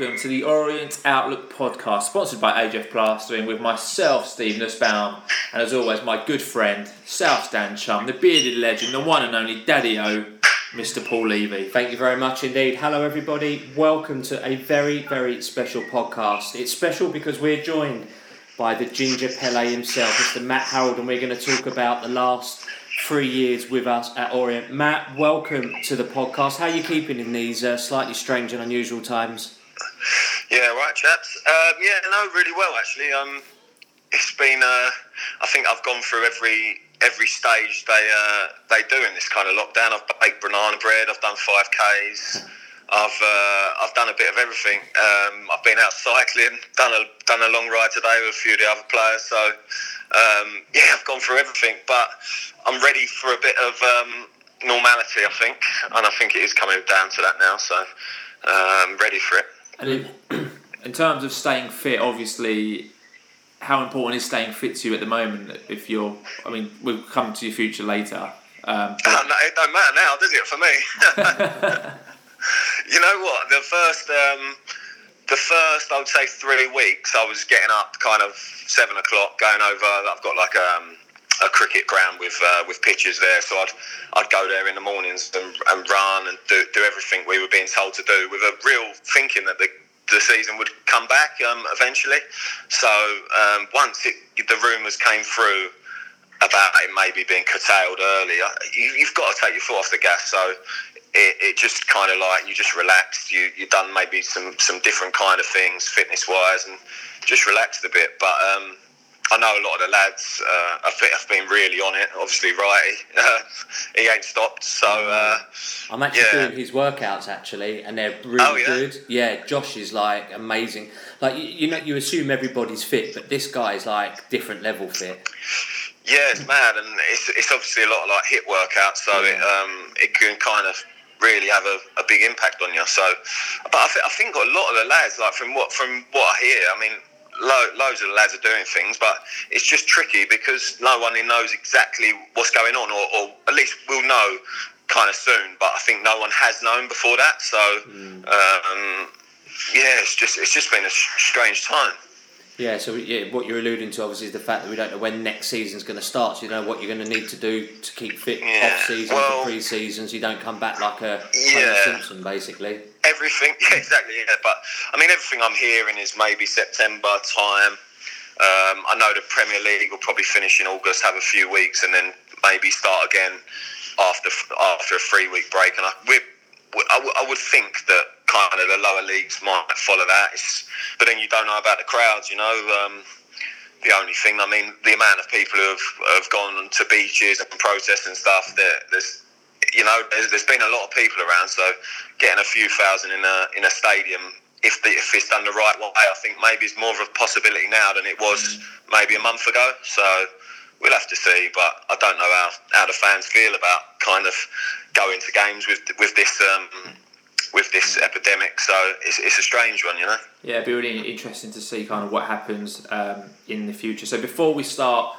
welcome to the Orient Outlook podcast, sponsored by AJF Plastering, with myself, Steve Nussbaum, and as always, my good friend, South Stand chum, the bearded legend, the one and only Daddy O, Mr. Paul Levy. Thank you very much indeed. Hello, everybody. Welcome to a very, very special podcast. It's special because we're joined by the Ginger Pele himself, Mr. Matt Harrold, and we're going to talk about the last three years with us at Orient. Matt, welcome to the podcast. How are you keeping in these uh, slightly strange and unusual times? Yeah, right, chaps. Um, yeah, no, really well actually. Um, it's been. Uh, I think I've gone through every every stage they uh, they do in this kind of lockdown. I've baked banana bread. I've done five Ks. I've uh, I've done a bit of everything. Um, I've been out cycling, done a done a long ride today with a few of the other players. So um, yeah, I've gone through everything, but I'm ready for a bit of um, normality. I think, and I think it is coming down to that now. So I'm um, ready for it. And in, in terms of staying fit, obviously, how important is staying fit to you at the moment? If you're, I mean, we'll come to your future later. Um, but... no, it don't matter now, does it, for me? you know what? The first, um, the first, I would say, three weeks, I was getting up kind of seven o'clock, going over. I've got like um, a cricket ground with uh, with pitches there, so I'd I'd go there in the mornings and, and run and do, do everything we were being told to do, with a real thinking that the the season would come back um, eventually. So um, once it, the rumours came through about it maybe being curtailed earlier, you, have got to take your foot off the gas. So it, it just kind of like you just relaxed. You you done maybe some some different kind of things fitness wise and just relaxed a bit. But um, I know a lot of the lads uh, have been really on it. Obviously, Righty, he ain't stopped. So uh, I'm actually yeah. doing his workouts actually, and they're really oh, yeah? good. Yeah, Josh is like amazing. Like you, you know, you assume everybody's fit, but this guy is like different level fit. Yeah, it's mad, and it's, it's obviously a lot of like HIIT workouts, so yeah. it um, it can kind of really have a, a big impact on you. So, but I, th- I think a lot of the lads, like from what from what I hear, I mean, lo- loads of the lads are doing things, but it's just tricky because no one knows exactly what's going on, or, or at least we'll know kind of soon. But I think no one has known before that. So, mm. um, yeah, it's just it's just been a strange time. Yeah, so yeah, what you're alluding to obviously is the fact that we don't know when next season's going to start. So you know what you're going to need to do to keep fit yeah. off season well, for pre seasons. You don't come back like a yeah. Simpson, basically. Everything, yeah, exactly. Yeah, but I mean, everything I'm hearing is maybe September time. Um, I know the Premier League will probably finish in August, have a few weeks, and then maybe start again after after a three week break. And I, we're I, w- I would think that kind of the lower leagues might follow that. It's, but then you don't know about the crowds, you know. Um, the only thing, I mean, the amount of people who have, have gone to beaches and protests and stuff, there's, you know, there's, there's been a lot of people around. So getting a few thousand in a in a stadium, if the, if it's done the right way, I think maybe it's more of a possibility now than it was mm. maybe a month ago. So we'll have to see. But I don't know how, how the fans feel about kind of going to games with with this. Um, with this epidemic, so it's, it's a strange one, you know. Yeah, it'd be really interesting to see kind of what happens um, in the future. So before we start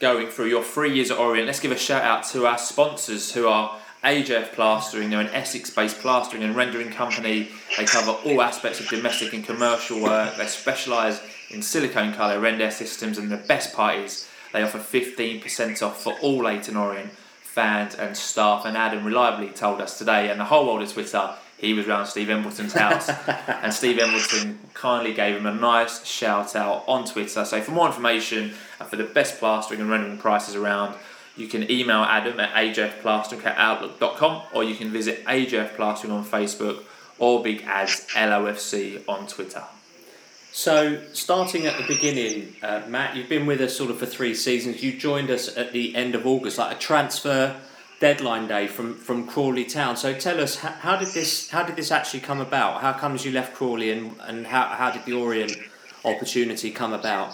going through your three years at Orient, let's give a shout out to our sponsors who are AJF Plastering. They're an Essex-based plastering and rendering company. They cover all aspects of domestic and commercial work. They specialise in silicone colour render systems, and the best part is they offer 15% off for all Leyton Orient fans and staff. And Adam reliably told us today, and the whole world of Twitter, he was around Steve Embleton's house, and Steve Embleton kindly gave him a nice shout out on Twitter. So, for more information and for the best plastering and rendering prices around, you can email Adam at ajfplastering at outlook.com or you can visit AJF Plastering on Facebook or Big Ads LOFC on Twitter. So, starting at the beginning, uh, Matt, you've been with us sort of for three seasons. You joined us at the end of August, like a transfer deadline day from, from Crawley Town. So, tell us how, how did this how did this actually come about? How comes you left Crawley, and, and how, how did the Orient opportunity come about?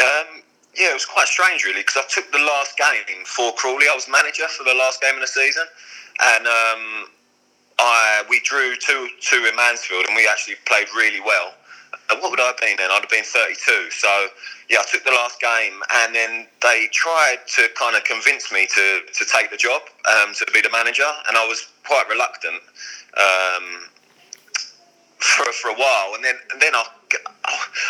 Um, yeah, it was quite strange, really, because I took the last game for Crawley. I was manager for the last game of the season, and um, I we drew two two in Mansfield, and we actually played really well. What would I have been then? I'd have been 32. So, yeah, I took the last game, and then they tried to kind of convince me to, to take the job, um, to be the manager, and I was quite reluctant. Um, for for a while, and then and then I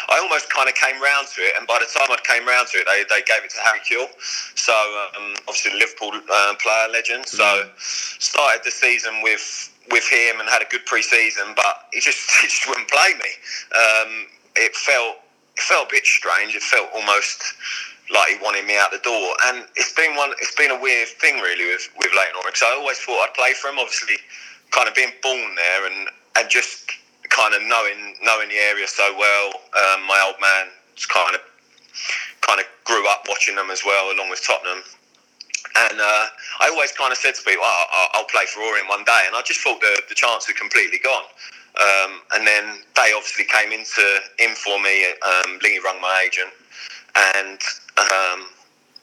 I almost kind of came round to it, and by the time I came round to it, they, they gave it to Harry Kewell. So um, obviously Liverpool uh, player legend. So started the season with with him and had a good pre-season, but he just he just wouldn't play me. Um, it felt it felt a bit strange. It felt almost like he wanted me out the door, and it's been one. It's been a weird thing really with with Leyton Orient. I always thought I'd play for him. Obviously, kind of being born there and and just kind of knowing knowing the area so well. Um, my old man kind of kind of grew up watching them as well, along with Tottenham. And uh, I always kind of said to people, oh, I'll, play for Orient one day. And I just thought the, the chance had completely gone. Um, and then they obviously came into in for me. Um, Lingy rung my agent, and um,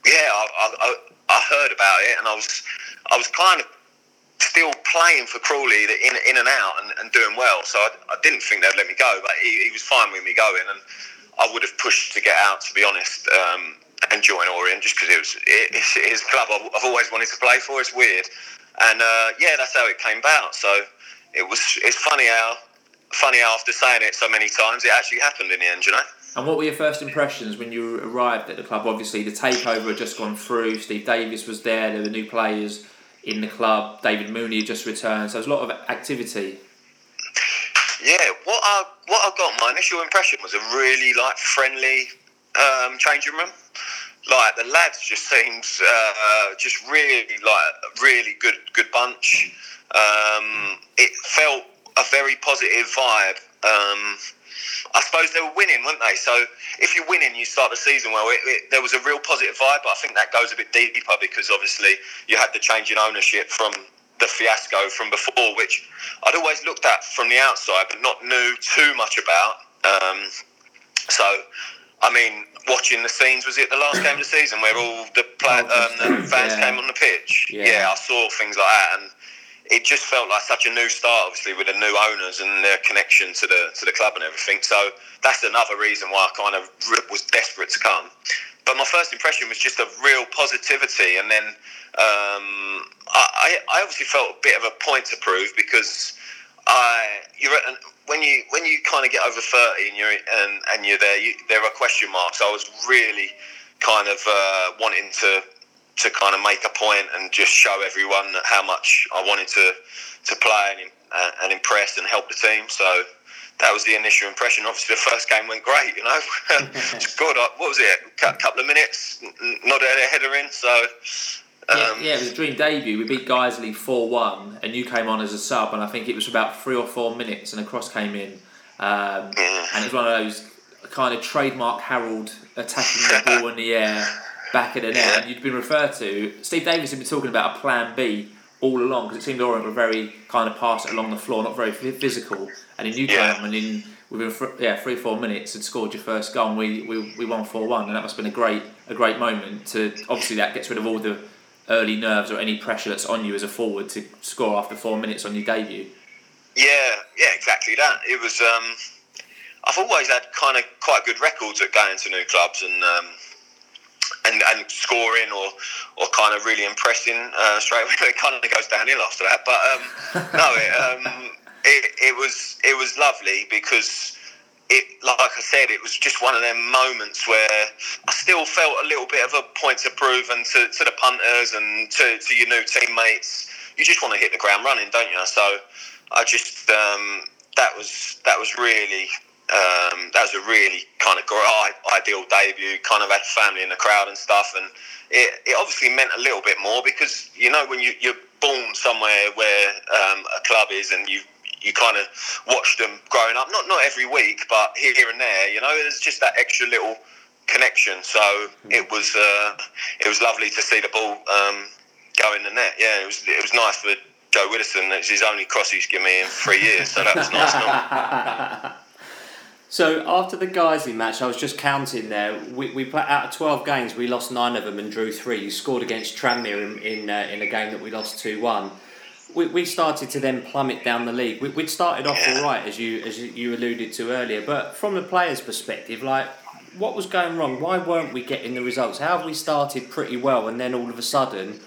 yeah, I, I, I heard about it, and I was I was kind of still playing for Crawley in, in and out and, and doing well. So I, I, didn't think they'd let me go, but he, he, was fine with me going, and I would have pushed to get out, to be honest, um, and join Orient just because it was it, it's his club I've, I've, always wanted to play for. It's weird, and uh, yeah, that's how it came about. So it was it's funny how funny how after saying it so many times, it actually happened in the end, you know. And what were your first impressions when you arrived at the club? Obviously, the takeover had just gone through. Steve Davis was there. There were new players in the club. David Mooney had just returned, so there's a lot of activity. Yeah, what I what I got my initial impression was a really like friendly um, changing room. Like the lads just seemed uh, just really like really good good bunch. Um, it felt a very positive vibe. Um, I suppose they were winning, weren't they? So if you're winning, you start the season well. It, it, there was a real positive vibe, but I think that goes a bit deeper because obviously you had the change in ownership from the fiasco from before, which I'd always looked at from the outside, but not knew too much about. Um, so, I mean, watching the scenes was it the last game of the season where all the, play, um, the fans yeah. came on the pitch? Yeah. yeah, I saw things like that, and it just felt like such a new start, obviously, with the new owners and their connection to the to the club and everything. So that's another reason why I kind of was desperate to come. But my first impression was just a real positivity, and then um, I, I obviously felt a bit of a point to prove because I you're at, when you when you kind of get over thirty and you're and, and you're there, you, there are question marks. I was really kind of uh, wanting to to kind of make a point and just show everyone how much I wanted to to play and, uh, and impress and help the team. So that was the initial impression. Obviously, the first game went great. You know, scored up. What was it? A couple of minutes, nodded a header in. So. Um, yeah, yeah, it was a dream debut. We beat Guiseley 4 1, and you came on as a sub, and I think it was about three or four minutes, and a cross came in. Um, yeah. And it was one of those kind of trademark Harrold attacking the ball in the air back of the net, and you'd been referred to. Steve Davis had been talking about a plan B all along because it seemed Orient were very kind of pass it along the floor, not very physical. And in you yeah. and in within yeah three four minutes had scored your first goal. And we, we we won four one, and that must have been a great a great moment. To obviously that gets rid of all the early nerves or any pressure that's on you as a forward to score after four minutes on your debut. Yeah, yeah, exactly that. It was. Um, I've always had kind of quite good records at going to new clubs and. Um, and, and scoring or, or kind of really impressing uh, straight away. It kind of goes downhill after that. But um, no, it, um, it, it, was it was lovely because it, like I said, it was just one of them moments where I still felt a little bit of a point to prove, and to, to the punters and to, to your new teammates, you just want to hit the ground running, don't you? So I just um, that was that was really um, that was a really kind of great, ideal debut. Kind of had family in the crowd and stuff, and it, it obviously meant a little bit more because you know when you, you're born somewhere where um, a club is, and you you kind of watch them growing up. Not not every week, but here, here and there. You know, there's just that extra little connection. So mm. it was uh, it was lovely to see the ball um, go in the net. Yeah, it was it was nice for Joe Widdowson. It's his only cross he's given me in three years, so that was nice. So after the Guiseley match, I was just counting there. We, we put out of twelve games, we lost nine of them and drew three. You scored against Tranmere in in, uh, in a game that we lost two one. We, we started to then plummet down the league. We, would started off all right, as you as you alluded to earlier, but from the players' perspective, like what was going wrong? Why weren't we getting the results? How have we started pretty well and then all of a sudden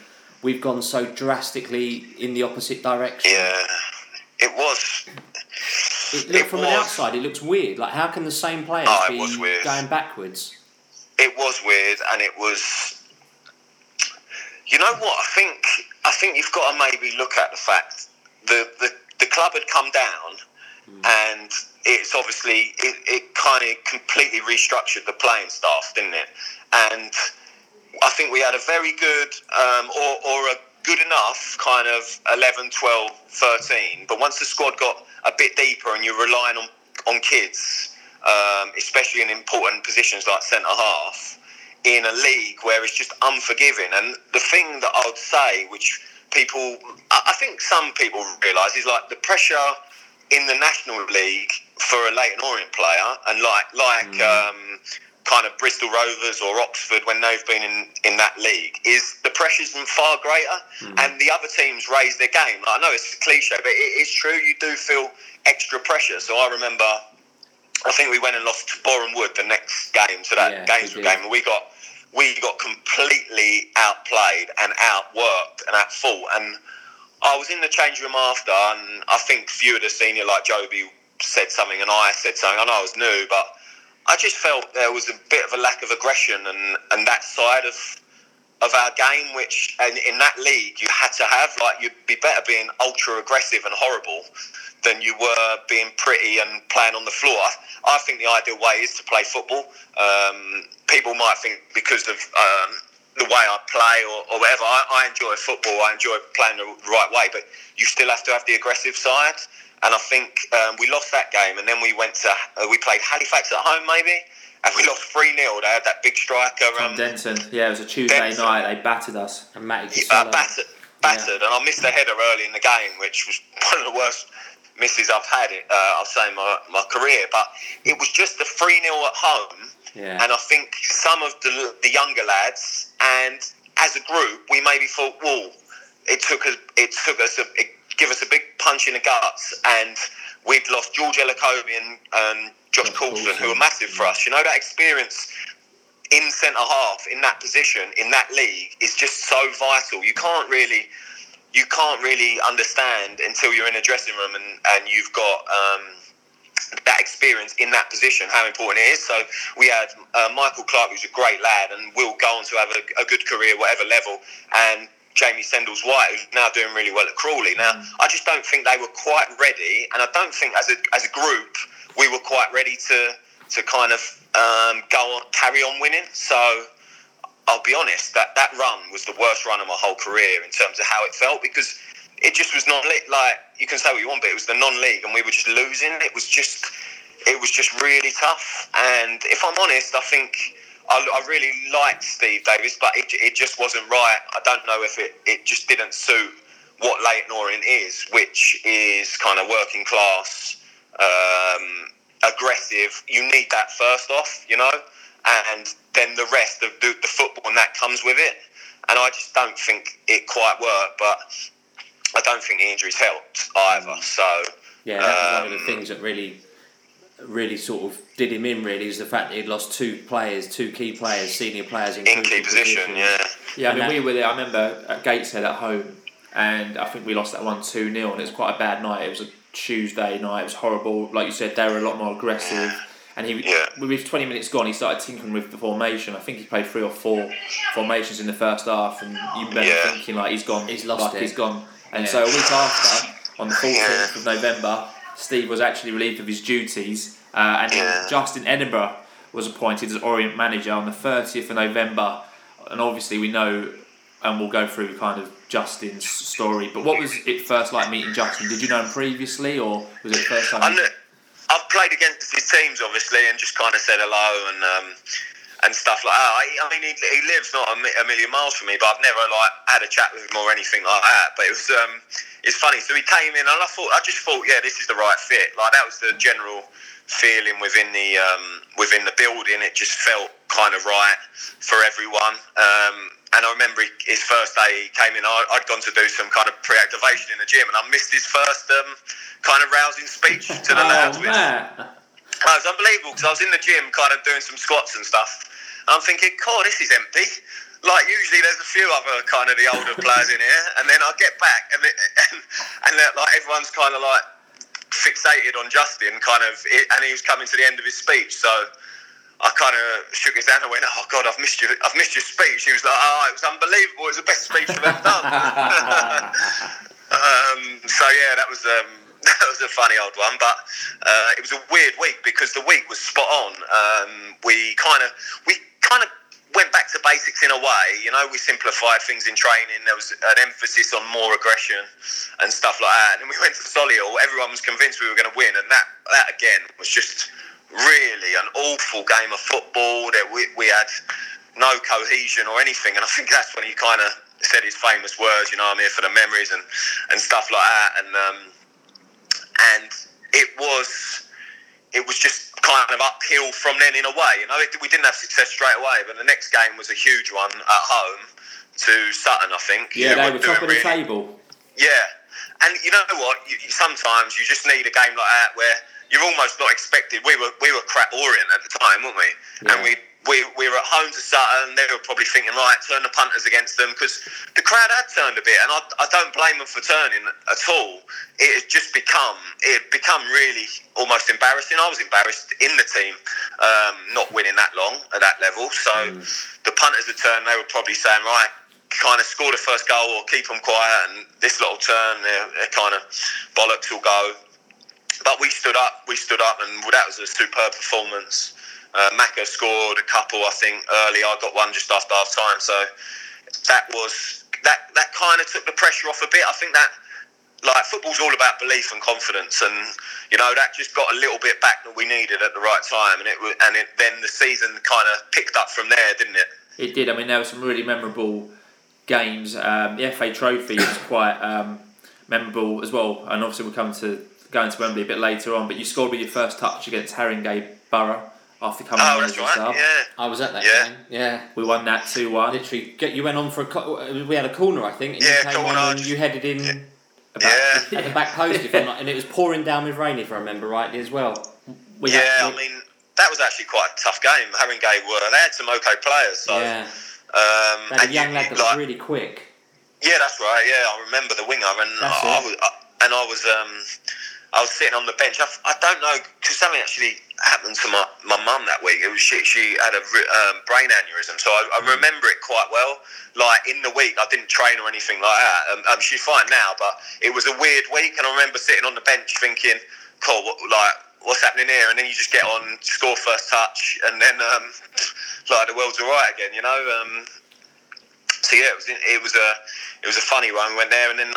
we've gone so drastically in the opposite direction? Yeah, it was it looked It from the outside. It looks weird. Like how can the same players Oh, be going backwards? it was weird, and it was. You know what? I think I think you've got to maybe look at the fact the the, the club had come down, and it's obviously it, it kind of completely restructured the playing staff, didn't it? And I think we had a very good um, or, or a good enough kind of 11, 12, 13. But once the squad got a bit deeper and you're relying on, on kids, um, especially in important positions like centre half, in a league where it's just unforgiving. And the thing that I would say, which people, I think some people realise, is like the pressure in the National League for a Leyton Orient player, and like like um, kind of Bristol Rovers or Oxford when they've been in, in that league, is the pressure's far greater, and the other teams raise their game. Like, I know it's a cliche, but it is true. You do feel extra pressure. So I remember, I think we went and lost to Boreham Wood the next game, so that Yeah, Guiseley game, and we got we got completely outplayed and outworked and at fault. And I was in the change room after, and I think few of the senior, like Joby, said something, and I said something. I know I was new, but I just felt there was a bit of a lack of aggression and, and that side of of our game, which and in that league you had to have. Like you'd be better being ultra aggressive and horrible than you were being pretty and playing on the floor. I, think the ideal way is to play football. Um, people might think because of um, the way I play or, or whatever, I, I enjoy football. I enjoy playing the right way, but you still have to have the aggressive side. And I think um, we lost that game, and then we went to uh, we played Halifax at home, maybe, and we lost three 0 They had that big striker. Tom Um, Denton. Yeah, it was a Tuesday Denton. night. They battered us. And Matty uh, battered, battered, and I missed a header early in the game, which was one of the worst misses I've had. Uh, I'll say in my, my career, but it was just the three 0 at home, Yeah. and I think some of the the younger lads and as a group, we maybe thought, well, it took us, it took us, a, give us a big punch in the guts, and we'd lost George Elokobi and, and Josh Coulson. who were massive for us. You know that experience in centre half in that position in that league is just so vital. You can't really you can't really understand until you're in a dressing room and, and you've got um, that experience in that position how important it is. So we had uh, Michael Clark, who's a great lad, and will go on to have a, a good career, whatever level, and Jamie Sendles White, who's now doing really well at Crawley. Now, I just don't think they were quite ready, and I don't think as a as a group we were quite ready to to kind of um, go on, carry on winning. So. I'll be honest, that, that run was the worst run of my whole career in terms of how it felt because it just was not lit. Like you can say what you want, but it was the non-league, and we were just losing. It was just, it was just really tough. And if I'm honest, I think I, I really liked Steve Davis, but it, it just wasn't right. I don't know if it, it just didn't suit what Leyton Orient is, which is kind of working class, um, aggressive. You need that first off, you know, and then the rest of the, the football and that comes with it. And I just don't think it quite worked, but I don't think the injuries helped either. So Yeah, that was one of Um, the things that really, really sort of did him in. Really, is the fact that he'd lost two players, two key players, senior players in, in key position, positions. yeah. Yeah, I And mean, that- we were there. I remember at Gateshead at home, and I think we lost that one 2 0, and it was quite a bad night. It was a Tuesday night, it was horrible. Like you said, they were a lot more aggressive. And he, Yeah. with 20 minutes gone, he started tinkering with the formation. I think he played three or four formations in the first half, and you remember Yeah. thinking, like, he's gone. He's lost like, it. He's gone. And Yeah. so a week after, on the 14th of November, Steve was actually relieved of his duties, uh, and Yeah. Justin Edinburgh was appointed as Orient manager on the 30th of November. And obviously, we know, and we'll go through kind of Justin's story. But what was it first like meeting Justin? Did you know him previously, or was it first time? I you- I've played against his teams, obviously, and just kind of said hello and um, and stuff like that. I, I mean, he, he lives not a million miles from me, but I've never like had a chat with him or anything like that. But it was um, it's funny. So he came in, and I thought, I just thought, yeah, this is the right fit. Like that was the general feeling within the um, within the building. It just felt kind of right for everyone. Um, and I remember he, his first day he came in. I, I'd gone to do some kind of pre-activation in the gym, and I missed his first um, kind of rousing speech to the lads. Oh, Which, Matt. Oh, it was unbelievable because I was in the gym kind of doing some squats and stuff. I'm thinking, God, this is empty. Like, usually there's a few other kind of the older players in here. And then I get back and, it, and, and like everyone's kind of like fixated on Justin, kind of, and he was coming to the end of his speech. So I kind of shook his hand and went, "Oh God, I've missed you. I've missed your speech." He was like, "Oh, it was unbelievable. It was the best speech I've ever done." um, so yeah, that was. Um, that was a funny old one, but uh, it was a weird week because the week was spot on. Um, we kind of we kind of went back to basics in a way. You know, we simplified things in training. There was an emphasis on more aggression and stuff like that. And we went to Solihull. Everyone was convinced we were going to win, and that that again was just really an awful game of football. That we, we had no cohesion or anything, and I think that's when he kind of said his famous words. You know, I'm here for the memories and and stuff like that. And um, and it was it was just kind of uphill from then in a way. You know, it, we didn't have success straight away, but the next game was a huge one at home to Sutton, I think. Yeah, they were top of the really, table. Yeah, and you know what? You, you, sometimes you just need a game like that where you're almost not expected. We were we were crap orient at the time, weren't we? Yeah. And we we, we were at home to Sutton. They were probably thinking, right, turn the punters against them because the crowd had turned a bit, and I, I don't blame them for turning at all. It had just become it had become really almost embarrassing. I was embarrassed in the team, um, not winning that long at that level. So mm. the punters had turned. They were probably saying, right, kind of score the first goal or keep them quiet, and this little turn, they're, they're kind of bollocks will go. But we stood up. We stood up, and that was a superb performance. Uh, Macca scored a couple, I think, early. I got one just after half time. So that was that. That kind of took the pressure off a bit. I think that like football's all about belief and confidence, and you know that just got a little bit back that we needed at the right time, and it and it, then the season kind of picked up from there, didn't it? It did. I mean, there were some really memorable games. Um, the FA Trophy was quite um, memorable as well, and obviously we'll come to going to Wembley a bit later on. But you scored with your first touch against Haringey Borough after coming oh, on as right. sub. Yeah. I was at that yeah. game. Yeah. We won that two one. Literally, get you went on for a. We had a corner, I think, and yeah, you came on and you headed in. Yeah. yeah. At the back post, if I'm not, and it was pouring down with rain, if I remember rightly as well. We yeah, had, I mean that was actually quite a tough game. Haringey were they had some okay players, so yeah. Um, they had a young lad that like, was really quick. Yeah, that's right. Yeah, I remember the winger, and I, I, was, I, and I was um, I was sitting on the bench. I, I don't know because something actually happened to my, my mum that week. It was she, she had a um, brain aneurysm, so I, I, hmm. remember it quite well. Like in the week, I didn't train or anything like that. Um, um, she's fine now, but it was a weird week, and I remember sitting on the bench thinking, "Cool, what, like." What's happening here? And then you just get on, score first touch, and then um, like the world's all right again, you know. Um, so yeah, it was it was a it was a funny one. We went there, and then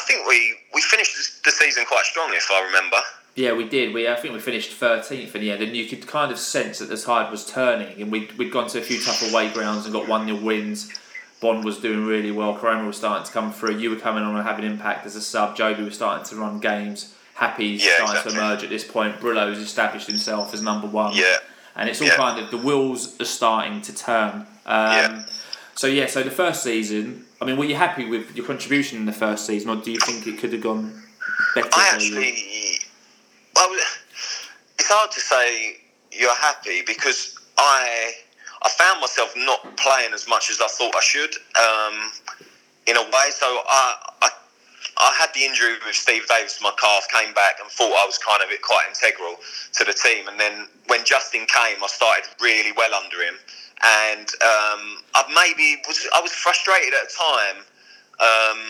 I think we we finished the season quite strong, if I remember. Yeah, we did. We I think we finished thirteenth in the end, and you could kind of sense that the tide was turning. And we we'd gone to a few tough away grounds and got one 0 wins. Bond was doing really well. Koroma was starting to come through. You were coming on and having impact as a sub. Joby was starting to run games. Happy yeah, starting exactly. to emerge at this point. Brillo's established himself as number one. Yeah. And it's all yeah. kind of the wheels are starting to turn. Um, yeah. So yeah, so the first season, I mean, were you happy with your contribution in the first season, or do you think it could have gone better? I actually, well, it's hard to say you're happy because I, I found myself not playing as much as I thought I should, um, in a way. So I, I, I had the injury with Steve Davis, my calf, came back and thought I was kind of quite integral to the team. And then when Justin came, I started really well under him and um, I maybe was I was frustrated at the time. Um,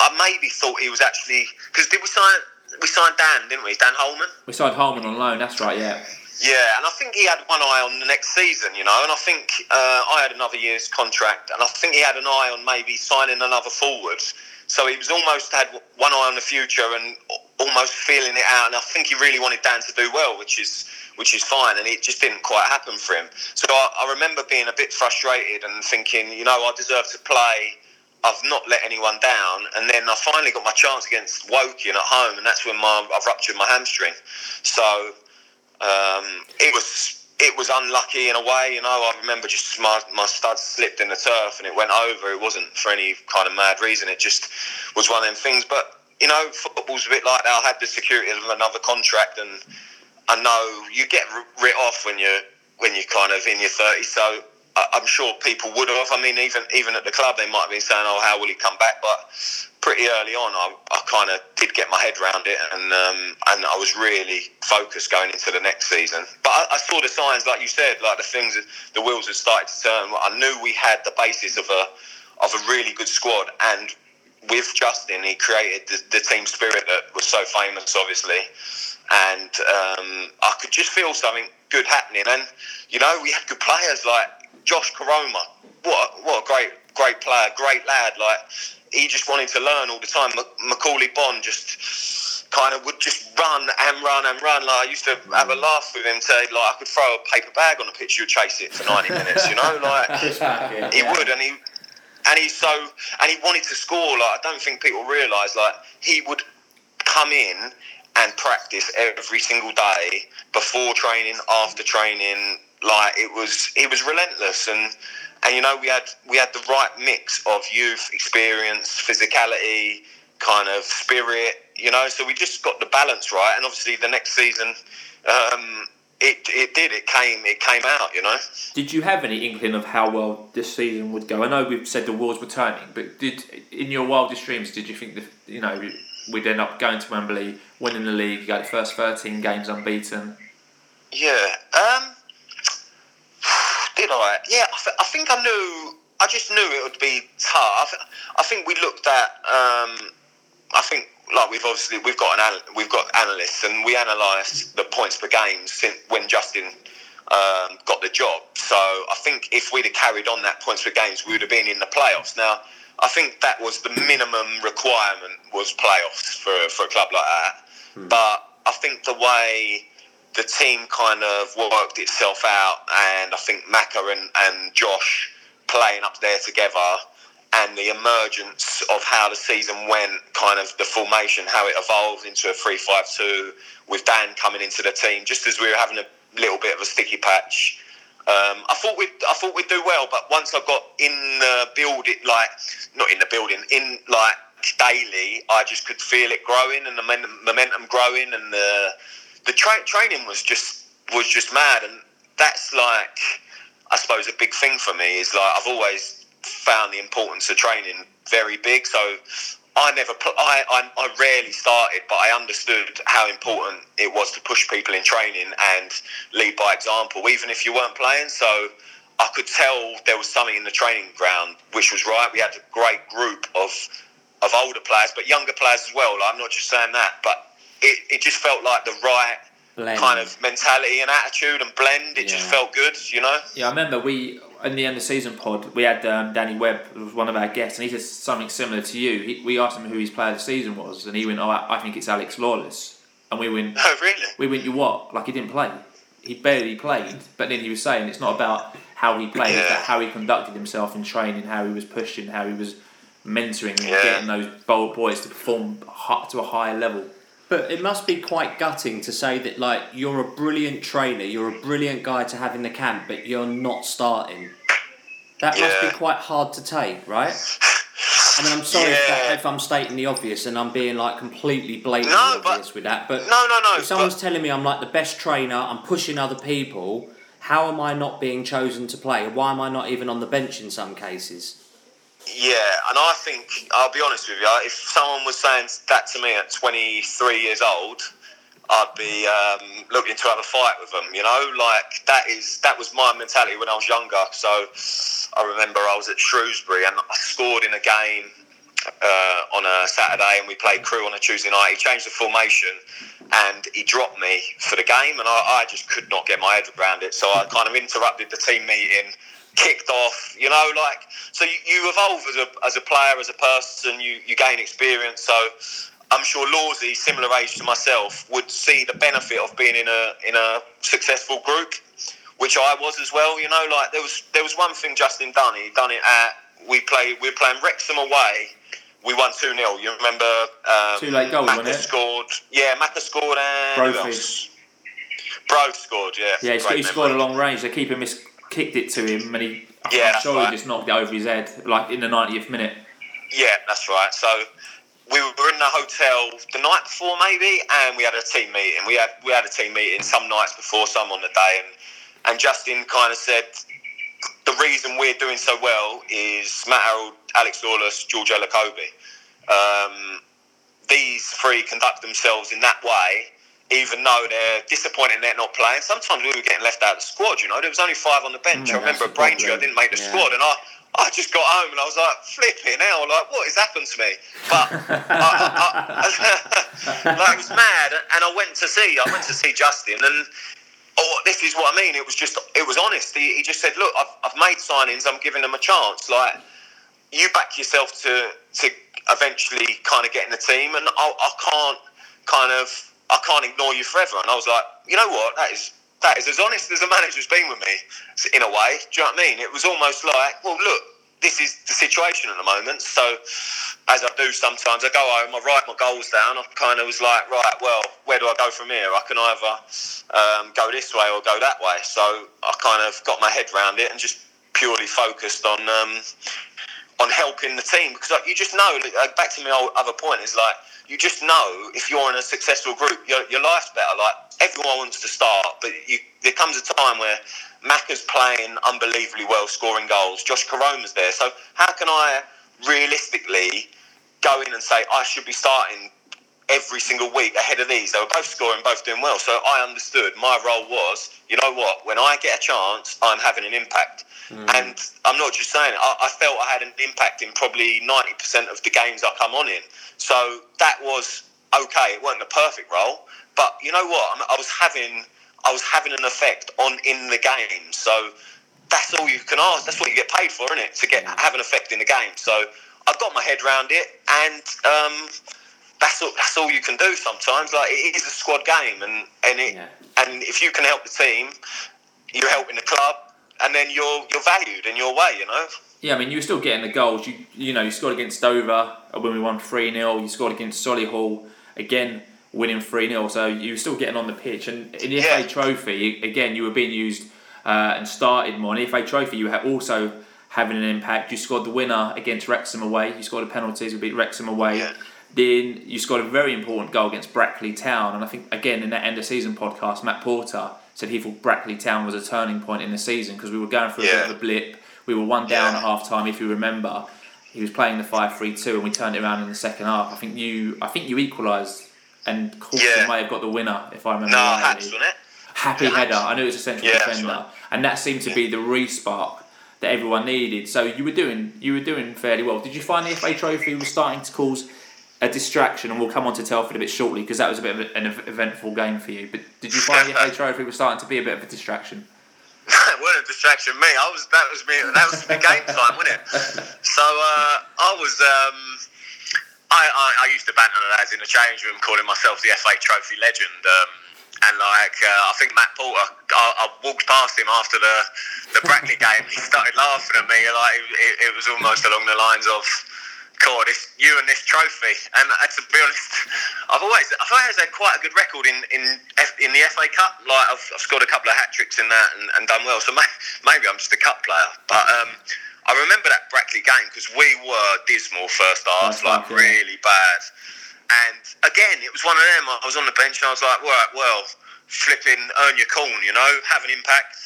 I maybe thought he was actually because did we sign we signed Dan didn't we Dan Holman? We signed Holman on loan. That's right. Yeah. Yeah, and I think he had one eye on the next season, you know, and I think uh, I had another year's contract, and I think he had an eye on maybe signing another forward. So he was almost had one eye on the future and almost feeling it out, and I think he really wanted Dan to do well, which is which is fine, and it just didn't quite happen for him. So I, I remember being a bit frustrated and thinking, you know, I deserve to play. I've not let anyone down, and then I finally got my chance against Woking at home, and that's when my, I ruptured my hamstring. So um, it was it was unlucky in a way, you know. I remember just my, my stud slipped in the turf and it went over. It wasn't for any kind of mad reason. It just was one of them things. But you know, football's a bit like that. I had the security of another contract, and I know you get writ off when you're when you're kind of in your thirties. So I'm sure people would have. I mean, even even at the club, they might have been saying, "Oh, how will he come back?" But pretty early on, I, I kind of did get my head around it, and um, and I was really focused going into the next season. But I, I saw the signs, like you said, like the things, the wheels had started to turn. I knew we had the basis of a of a really good squad, and with Justin, he created the, the team spirit that was so famous, obviously. And um, I could just feel something good happening. And you know, we had good players like Josh Koroma. What what a great great player, great lad. Like he just wanted to learn all the time. Macaulay Bond just kind of would just run and run and run. Like I used to have a laugh with him. Say like I could throw a paper bag on a pitch, you'd chase it for ninety minutes. You know, like he would, and he and he's so and he wanted to score. Like I don't think people realise. Like he would come in and practice every single day before training, after training. Like it was, it was relentless, and and you know we had we had the right mix of youth, experience, physicality, kind of spirit. You know, so we just got the balance right, and obviously the next season. Um, it, it did. It came. It came out. You know. Did you have any inkling of how well this season would go? I know we've said the wheels were turning, but did in your wildest dreams did you think that you know we'd end up going to Wembley, winning the league, go the first thirteen games unbeaten? Yeah. Um. Did I? Yeah. I, th- I think I knew. I just knew it would be tough. I think we looked at. Um, I think like we've obviously we've got an we've got analysts and we analysed the points per game since when Justin um, got the job. So I think if we'd have carried on that points per games, we would have been in the playoffs. Now I think that was the minimum requirement was playoffs for for a club like that. Hmm. But I think the way the team kind of worked itself out, and I think Macca and, and Josh playing up there together and the emergence of how the season went, kind of the formation, how it evolved into a 3 5 2 with Dan coming into the team, just as we were having a little bit of a sticky patch. Um, I thought we'd I thought we'd do well, but once I got in the building, like not in the building, in like daily, I just could feel it growing and the momentum growing, and the the tra- training was just was just mad, and that's like I suppose a big thing for me is like I've always found the importance of training very big. So I never, I, I, I rarely started, but I understood how important it was to push people in training and lead by example, even if you weren't playing. So I could tell there was something in the training ground which was right. We had a great group of of older players, but younger players as well. I'm not just saying that, but it, it just felt like the right blend. kind of mentality and attitude and blend. It yeah. just felt good, you know. Yeah, I remember we in the end of the season pod we had um, Danny Webb was one of our guests, and he said something similar to you. He, we asked him who his player of the season was, and he went, "Oh, I, I think it's Alex Lawless." And we went, "Oh, really?" We went, "You what? Like he didn't play? He barely played." But then he was saying it's not about how he played, yeah. it's about how he conducted himself in training, how he was pushing, how he was mentoring, and yeah. getting those bold boys to perform to a higher level. But it must be quite gutting to say that, like, you're a brilliant trainer, you're a brilliant guy to have in the camp, but you're not starting. That yeah. must be quite hard to take, right? I mean, I'm sorry yeah. if, that, if, I'm stating the obvious and I'm being like completely blatantly no, obvious with that, but no, no, no. If someone's but... telling me I'm like the best trainer, I'm pushing other people. How am I not being chosen to play? Why am I not even on the bench in some cases? Yeah, and I think I'll be honest with you. If someone was saying that to me at 23 years old, I'd be um, looking to have a fight with them. You know, like that is that was my mentality when I was younger. So I remember I was at Shrewsbury and I scored in a game uh, on a Saturday, and we played Crewe on a Tuesday night. He changed the formation and he dropped me for the game, and I, I just could not get my head around it. So I kind of interrupted the team meeting kicked off. You know, like so you, you evolve as a as a player, as a person. You you gain experience. So I'm sure Lawsy, similar age to myself, would see the benefit of being in a in a successful group, which I was as well. You know, like there was there was one thing Justin done. He done it at we played we were playing Wrexham away. We won two 0 You remember? Um, Too late goals, wasn't it? scored. Yeah, Macca scored and Brophy. Bro scored. Yeah. Yeah, he, he scored a long range. The keeper missed kicked it to him, and he, yeah, I'm sure right. just knocked it over his head, like in the 90th minute. Yeah, that's right. So we were in the hotel the night before, maybe, and we had a team meeting. We had we had a team meeting some nights before, some on the day, and and Justin kind of said the reason we're doing so well is Matt Harrold, Alex Lawless, George Elokobi. Um, the three conduct themselves in that way, even though they're disappointed they're not playing. Sometimes we were getting left out of the squad. You know, there was only five on the bench. Mm, I remember Braintree, I didn't make the Yeah. squad, and I. I just got home and I was like, flipping hell, like, what has happened to me? But I, I, I, like, it was mad. And I went to see, I went to see Justin, and oh, this is what I mean. It was just, it was honest. He, he just said, look, I've, I've made signings. I'm giving them a chance. Like, you back yourself to to eventually kind of get in the team, and I, I can't kind of I can't ignore you forever. And I was like, you know what, that is that is as honest as a manager's been with me in a way. Do you know what I mean? It was almost like, well, look, this is the situation at the moment. So, as I do sometimes, I go home, I write my goals down. I kind of was like, right, well, where do I go from here? I can either um, go this way or go that way. So I kind of got my head around it and just purely focused on um, on helping the team because like, you just know. like, Back to my old other point is like you just know if you're in a successful group, your, your life's better. Like everyone wants to start, but you, there comes a time where Macca's playing unbelievably well, scoring goals. Josh Koroma's there, so how can I realistically go in and say I should be starting every single week ahead of these? They were both scoring, both doing well. So I understood my role was, you know what, when I get a chance, I'm having an impact. And I'm not just saying it, I, I felt I had an impact in probably 90% of the games I come on in. So that was okay. It wasn't the perfect role, but you know what? I, was having I was having an effect on in the game. So that's all you can ask. That's what you get paid for, isn't it? To get have an effect in the game. So I got my head around it, and um, that's all. That's all you can do sometimes. Like it is a squad game, and and it Yeah. and if you can help the team, you're helping the club, and then you're you're valued in your way. You know. Yeah, I mean, you were still getting the goals. You you know, you scored against Dover when we won 3 0. You scored against Solihull, again, winning 3 0. So you were still getting on the pitch. And in the Yeah. FA Trophy, again, you were being used uh, and started more. In the FA Trophy, you were also having an impact. You scored the winner against Wrexham away. You scored the penalties, we beat Wrexham away. Yeah. Then you scored a very important goal against Brackley Town. And I think, again, in that end of season podcast, Matt Porter said he thought Brackley Town was a turning point in the season because we were going through a bit of a blip. We were one down Yeah. at half time, if you remember. He was playing the 5 3 2, and we turned it around in the second half. I think you I think you equalised, and Coulson Yeah. may have got the winner, if I remember No, rightly. wasn't it? Happy Yeah, header. I knew it was a central Yeah, defender, right. and that seemed to be the re-spark that everyone needed. So you were doing you were doing fairly well. Did you find the FA Trophy was starting to cause a distraction? And we'll come on to Telford a bit shortly because that was a bit of an eventful game for you. But did you find the FA Trophy was starting to be a bit of a distraction? it wasn't a distraction. Me, I was that was me. That was the game time, wasn't it? So uh, I was. Um, I, I I used to banter the lads in the change room, calling myself the FA Trophy legend. Um, and like uh, I think Matt Porter, I, I walked past him after the the Brackley game. He started laughing at me. Like it, it was almost along the lines of. God, it's you and this trophy. And uh, to be honest, I've always, I've always had quite a good record in in, F, in the FA Cup. Like I've, I've scored a couple of hat tricks in that and, and done well. So may, maybe I'm just a cup player. But um, I remember that Brackley game because we were dismal first half, like yeah. really bad. And again, it was one of them. I was on the bench and I was like, well, well, flipping, earn your corn, you know, have an impact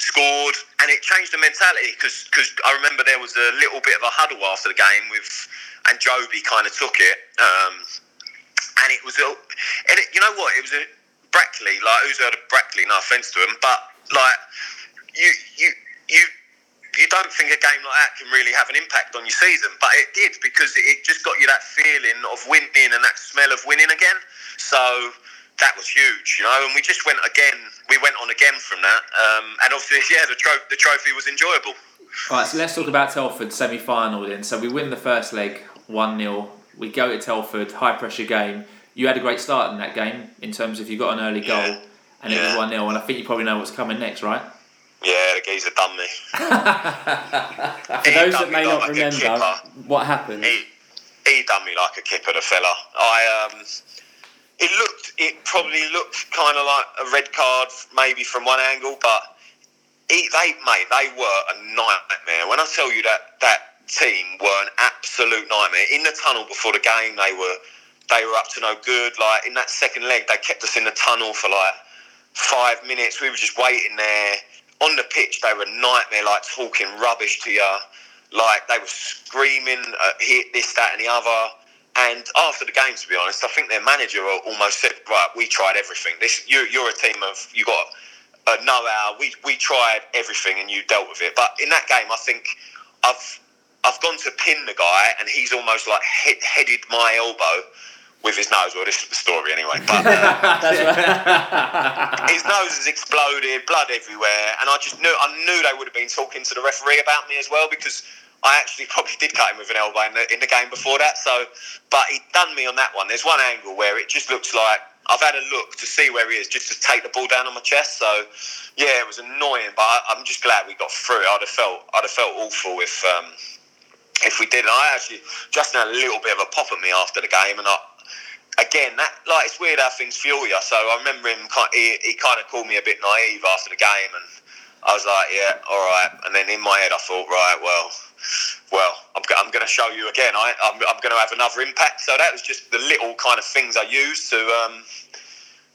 scored, and it changed the mentality because I remember there was a little bit of a huddle after the game with, and Joby kind of took it, um, and it was, a, and it, you know what, it was a Brackley, like who's heard of Brackley? No offense to him, but like you, you, you. You don't think a game like that can really have an impact on your season, but it did because it just got you that feeling of winning and that smell of winning again. So that was huge, you know. And we just went again. We went on again from that, um, and obviously, yeah, the, tro- the trophy was enjoyable. Right, so let's talk about Telford semi final then. So we win the first leg 1 0. We go to Telford, high pressure game. You had a great start in that game in terms of you got an early goal Yeah. and it was 1 0. And I think you probably know what's coming next, right? Yeah, the geezer done me. For those that may not remember, what happened? He he done me like a kipper, the fella. I um, it looked, it probably looked kind of like a red card, maybe from one angle, but he, they, mate, they were a nightmare. When I tell you that that team were an absolute nightmare in the tunnel before the game, they were they were up to no good. Like in that second leg, they kept us in the tunnel for like five minutes. We were just waiting there on the pitch. They were a nightmare, like talking rubbish to you. Like they were screaming, uh, hit this, that, and the other. And after the game, to be honest, I think their manager almost said, "Right, we tried everything. This, you, you're a team of you got uh, know-how. We we tried everything, and you dealt with it. But in that game, I think I've I've gone to pin the guy, and he's almost like hit, headed my elbow with his nose. Well, this is the story anyway. But uh, his nose has exploded, blood everywhere, and I just knew I knew they would have been talking to the referee about me as well because I actually probably did cut him with an elbow in the, in the game before that. So, but he done me on that one. There's one angle where it just looks like I've had a look to see where he is, just to take the ball down on my chest. So, yeah, it was annoying, but I, am just glad we got through. I'd have felt I'd have felt awful if. Um, if we did, and I actually just had a little bit of a pop at me after the game, and I, again, that like it's weird how things fuel you. So I remember him. He, he kind of called me a bit naive after the game, and I was like, yeah, all right. And then in my head, I thought, right, well, well, I'm, I'm going to show you again. I, I'm, I'm going to have another impact. So that was just the little kind of things I used to um,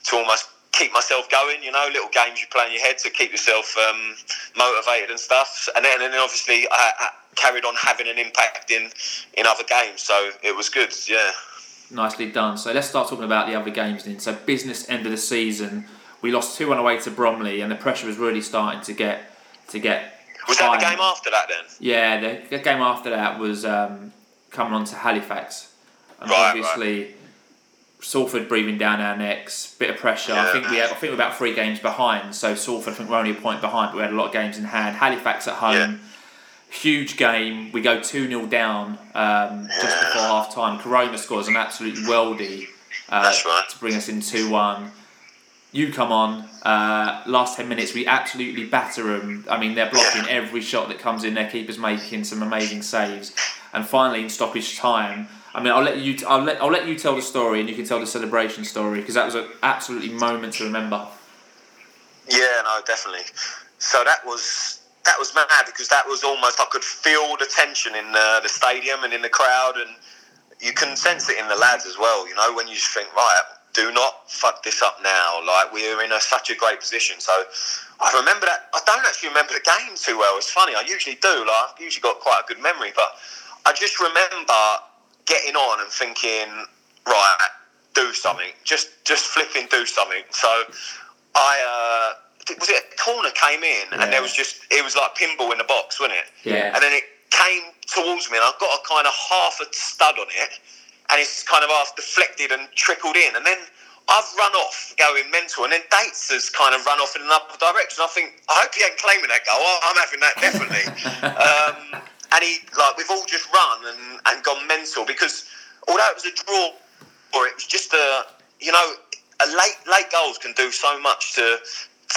to almost keep myself going. You know, little games you play in your head to keep yourself um, motivated and stuff. And then, and then obviously, I, I carried on having an impact in in other games. So it was good. Yeah. Nicely done. So let's start talking about the other games then. So business end of the season, we lost two one away to Bromley, and the pressure was really starting to get to get. Was that the game after that then? Yeah, the, the game after that was um, coming on to Halifax, and right, obviously. Right. Salford breathing down our necks, bit of pressure. Yeah. I think we had, I think we're about three games behind. So Salford, I think we're only a point behind, but we had a lot of games in hand. Halifax at home. Yeah huge game. We go 2 0 down um, just before half time. Koroma scores an absolute worldie uh, right. to bring us in 2 1. You come on, uh, last 10 minutes, we absolutely batter them. I mean, they're blocking yeah. every shot that comes in, their keeper's making some amazing saves. And finally, in stoppage time, I mean, I'll let you. T- I'll let. I'll let you tell the story, and you can tell the celebration story because that was an absolutely moment to remember. Yeah, no, definitely. So that was that was mad because that was almost I could feel the tension in the, the stadium and in the crowd, and you can sense it in the lads as well. You know, when you just think, right, do not fuck this up now. Like we're in a, such a great position. So I remember that. I don't actually remember the game too well. It's funny. I usually do. Like I've usually got quite a good memory, but I just remember getting on and thinking, right, do something. Just just flipping do something. So I. Uh, was it a corner came in yeah. and there was just it was like pinball in the box, wasn't it? Yeah. And then it came towards me and I got a kind of half a stud on it, and it's kind of half deflected and trickled in, and then. I've run off going mental, and then Dates has kind of run off in another direction. I think I hope he ain't claiming that goal. I'm having that definitely. um, and he like we've all just run and, and gone mental because although it was a draw, or it was just a you know a late late goals can do so much to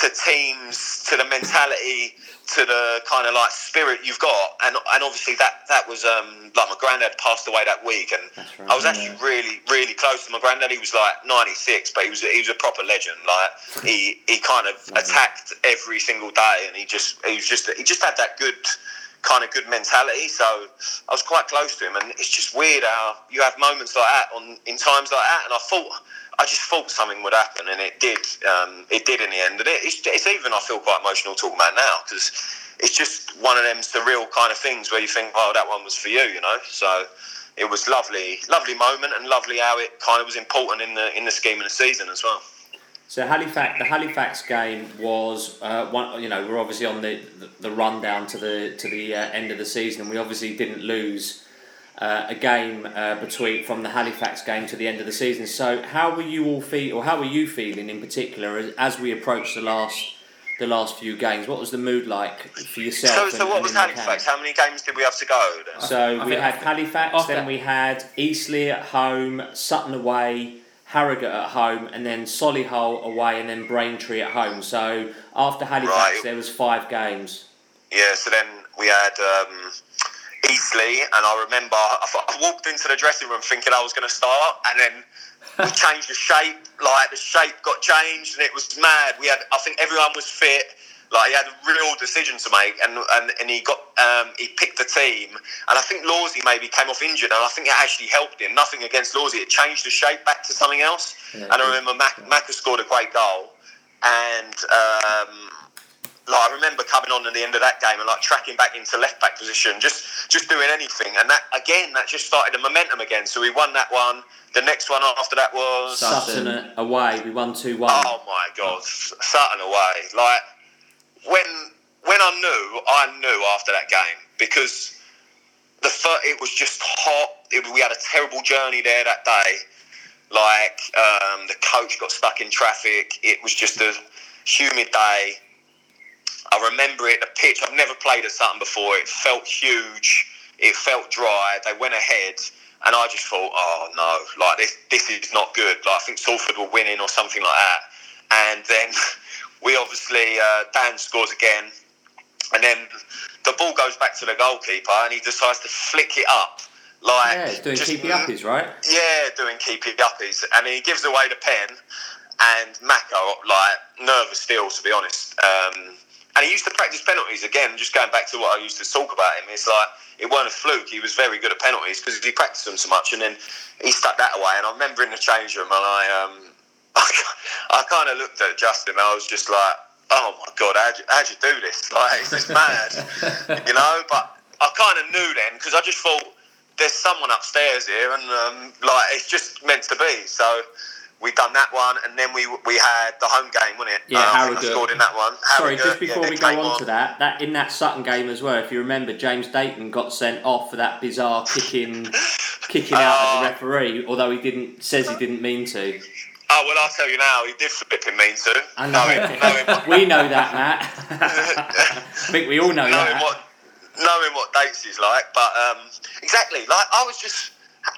to teams, to the mentality, to the kind of like spirit you've got, and and obviously that that was um, like my granddad passed away that week, and right, I was actually yeah. really really close to my granddad. He was like ninety six, but he was he was a proper legend. Like he he kind of attacked every single day, and he just he was just he just had that good kind of good mentality. So I was quite close to him, and it's just weird how you have moments like that on in times like that, and I thought I just thought something would happen, and it did. Um, it did in the end, and it, it's, it's, even I feel quite emotional talking about now because it's just one of them surreal kind of things where you think, "Oh, that one was for you," you know. So it was lovely, lovely moment, and lovely how it kind of was important in the in the scheme of the season as well. So Halifax, the Halifax game was uh, one. You know, we're obviously on the, the, rundown to the to the uh, end of the season, and we obviously didn't lose uh, a game uh, between from the Halifax game to the end of the season. So, how were you all feel, or how were you feeling in particular as, as we approached the last the last few games? What was the mood like for yourself? So, so what was Halifax? How many games did we have to go? Then? So we had Halifax, then we had Eastleigh at home, Sutton away. Harrogate at home, and then Solihull away, and then Braintree at home. So after Halifax, right. there was five games. Yeah. So then we had um, Eastleigh, and I remember I, I walked into the dressing room thinking I was going to start, and then we changed the shape. Like the shape got changed, and it was mad. We had, I think, everyone was fit. Like he had a real decision to make, and and, and he got um, he picked the team, and I think Lawsy maybe came off injured, and I think it actually helped him. Nothing against Lawsy, it changed the shape back to something else. Yeah, and I remember Mac, Mac scored a great goal, and um, like I remember coming on at the end of that game and like tracking back into left back position, just just doing anything, and that again that just started the momentum again. So we won that one. The next one after that was Sutton, Sutton. away. We won two one. Oh my god, Sutton away. Like when when I knew, I knew after that game because the fir- it was just hot. It, we had a terrible journey there that day. Like um, the coach got stuck in traffic. It was just a humid day. I remember it. The pitch. I've never played at Sutton before. It felt huge. It felt dry. They went ahead, and I just thought, oh no, like this. This is not good. Like I think Salford were winning or something like that. And then we obviously uh, Dan scores again, and then the ball goes back to the goalkeeper, and he decides to flick it up. Like yeah, doing just- keepy uppies, right? yeah, doing keepy uppies, and he gives away the pen, and Macca like nervous still, to be honest. Um, and he used to practice penalties again. Just going back to what I used to talk about him, it's like it weren't a fluke. He was very good at penalties because he practiced them so much, and then he stuck that away. And I remember in the change room, and I um, I, kind of looked at Justin, and I was just like, oh my god, how'd you, how'd you do this? Like, it's just mad, you know. But I kind of knew then because I just thought there's someone upstairs here, and um, like it's just meant to be. So we done that one, and then we we had the home game, wasn't it? Yeah, Uh, Harrogate. scored in that one. Sorry, Harrogate, just before yeah, we go came on to that, that in that Sutton game as well, if you remember, James Dayton got sent off for that bizarre kicking, kicking out at Oh. the referee, although he didn't says he didn't mean to. Oh well, I'll tell you now, he did flipping mean to. I know. Knowing, knowing, we know that, Matt. I think we all know knowing that. what knowing what dates he's like, but um, exactly, like I was just,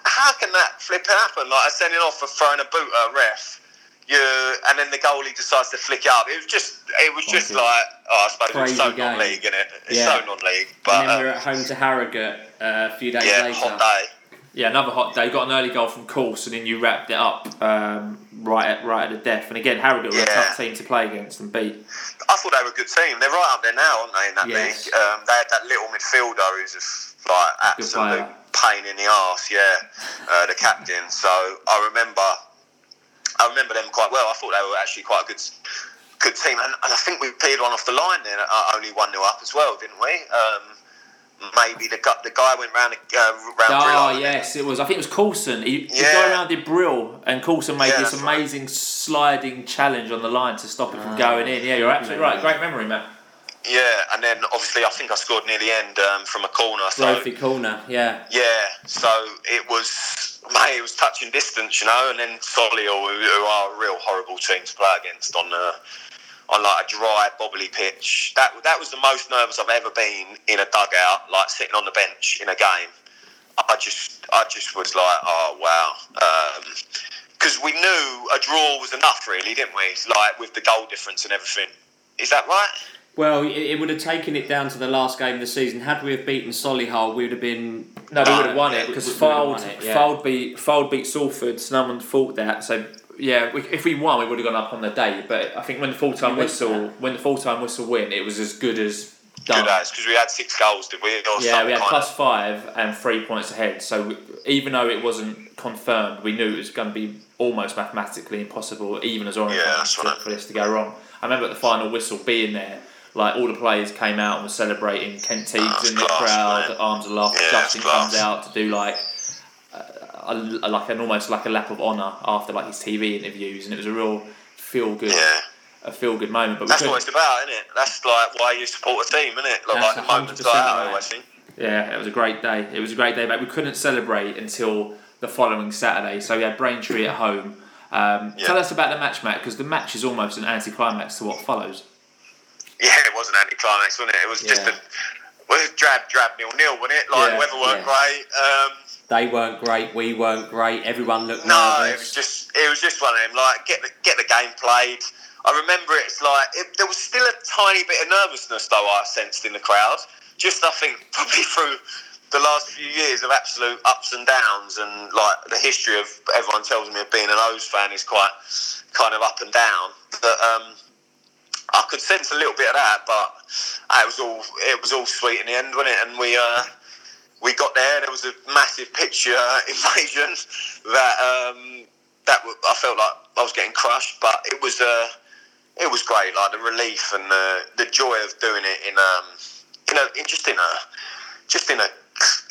how can that flip happen? Like I sending off for throwing a boot at a ref, you, and then the goalie decides to flick it up. It was just, it was just like, oh, I suppose Crazy it's so game. non-league, isn't it? It's Yeah. so non-league, and but then we were um, at home to Harrogate uh, a few days yeah, later. hot day. Yeah, another hot day. Got an early goal from Course, and then you wrapped it up um, right at right at the death. And again, Harrogate were a tough team to play against and beat. I thought they were a good team. They're right up there now, aren't they? In that Yes. league, um, they had that little midfielder who's just like absolute. Pain in the ass, Yeah, uh, the captain. So I remember, I remember them quite well. I thought they were actually quite a good, good team, and, and I think we peeled one off the line then, uh, only one 0 up as well, didn't we? Um, maybe the guy, the guy went round the uh, round. Oh and then- yes, it was. I think it was Coulson. He, he Yeah. go around did Brill, and Coulson made Yeah, this that's right. amazing sliding challenge on the line to stop it from Ah. going in. Yeah, you're absolutely right. Great memory, Matt. Yeah, and then obviously I think I scored near the end um, from a corner. So corner, yeah. Yeah, so it was, mate, it was touching distance, you know, and then Solihull, who, who are a real horrible team to play against on a, on like a dry, bobbly pitch. That that was the most nervous I've ever been in a dugout, like sitting on the bench in a game. I just, I just was like, oh wow, because we knew a draw was enough, really, didn't we? Like with the goal difference and everything. Is that right? Well, it, it would have taken it down to the last game of the season. Had we have beaten Solihull, we would have been. No, we would have won it because we- we would've Fylde, yeah. Fylde beat Fylde beat Salford. So no one thought that. So yeah, we, if we won, we would have gone up on the day. But I think when the full time We went whistle, for when the full time whistle win, it was as good as done. Good as because we had six goals, did we? Or Yeah, we had plus of- five and three points ahead. So we- even though it wasn't confirmed, we knew it was going to be almost mathematically impossible, even as Orient Yeah, fans, that's to- right. for this to go wrong. I remember at the final whistle being there, like all the players came out and were celebrating. Kent Teague's in the class, crowd, man. arms aloft. Yeah, Justin comes out to do like. A, a, like an almost like a lap of honour after like his TV interviews, and it was a real feel good, Yeah. a feel good moment. But That's what it's about, isn't it? That's like why you support a team, isn't it? Like, like the moments 100% like that, I think. Yeah, it was a great day. It was a great day, but we couldn't celebrate until the following Saturday. So we had Braintree at home. Um, Yeah. Tell us about the match, Matt, because the match is almost an anticlimax to what follows. Yeah, it was an anticlimax, wasn't it? It was just a well, drab, drab, nil, nil, wasn't it? Like Yeah, weather weren't yeah. great. Um, They weren't great. We weren't great. Everyone looked no, nervous. it was just it was just one of them. Like get the get the game played. I remember it's like it, there was still a tiny bit of nervousness though I sensed in the crowd. Just I think probably through the last few years of absolute ups and downs and like the history of everyone tells me of being an O's fan is quite kind of up and down. That um, I could sense a little bit of that, but uh, it was all it was all sweet in the end, wasn't it? And we uh, we got there. There was a massive picture invasion that um, that I felt like I was getting crushed, but it was uh, it was great. Like the relief and the the joy of doing it in um in a in just in a just in a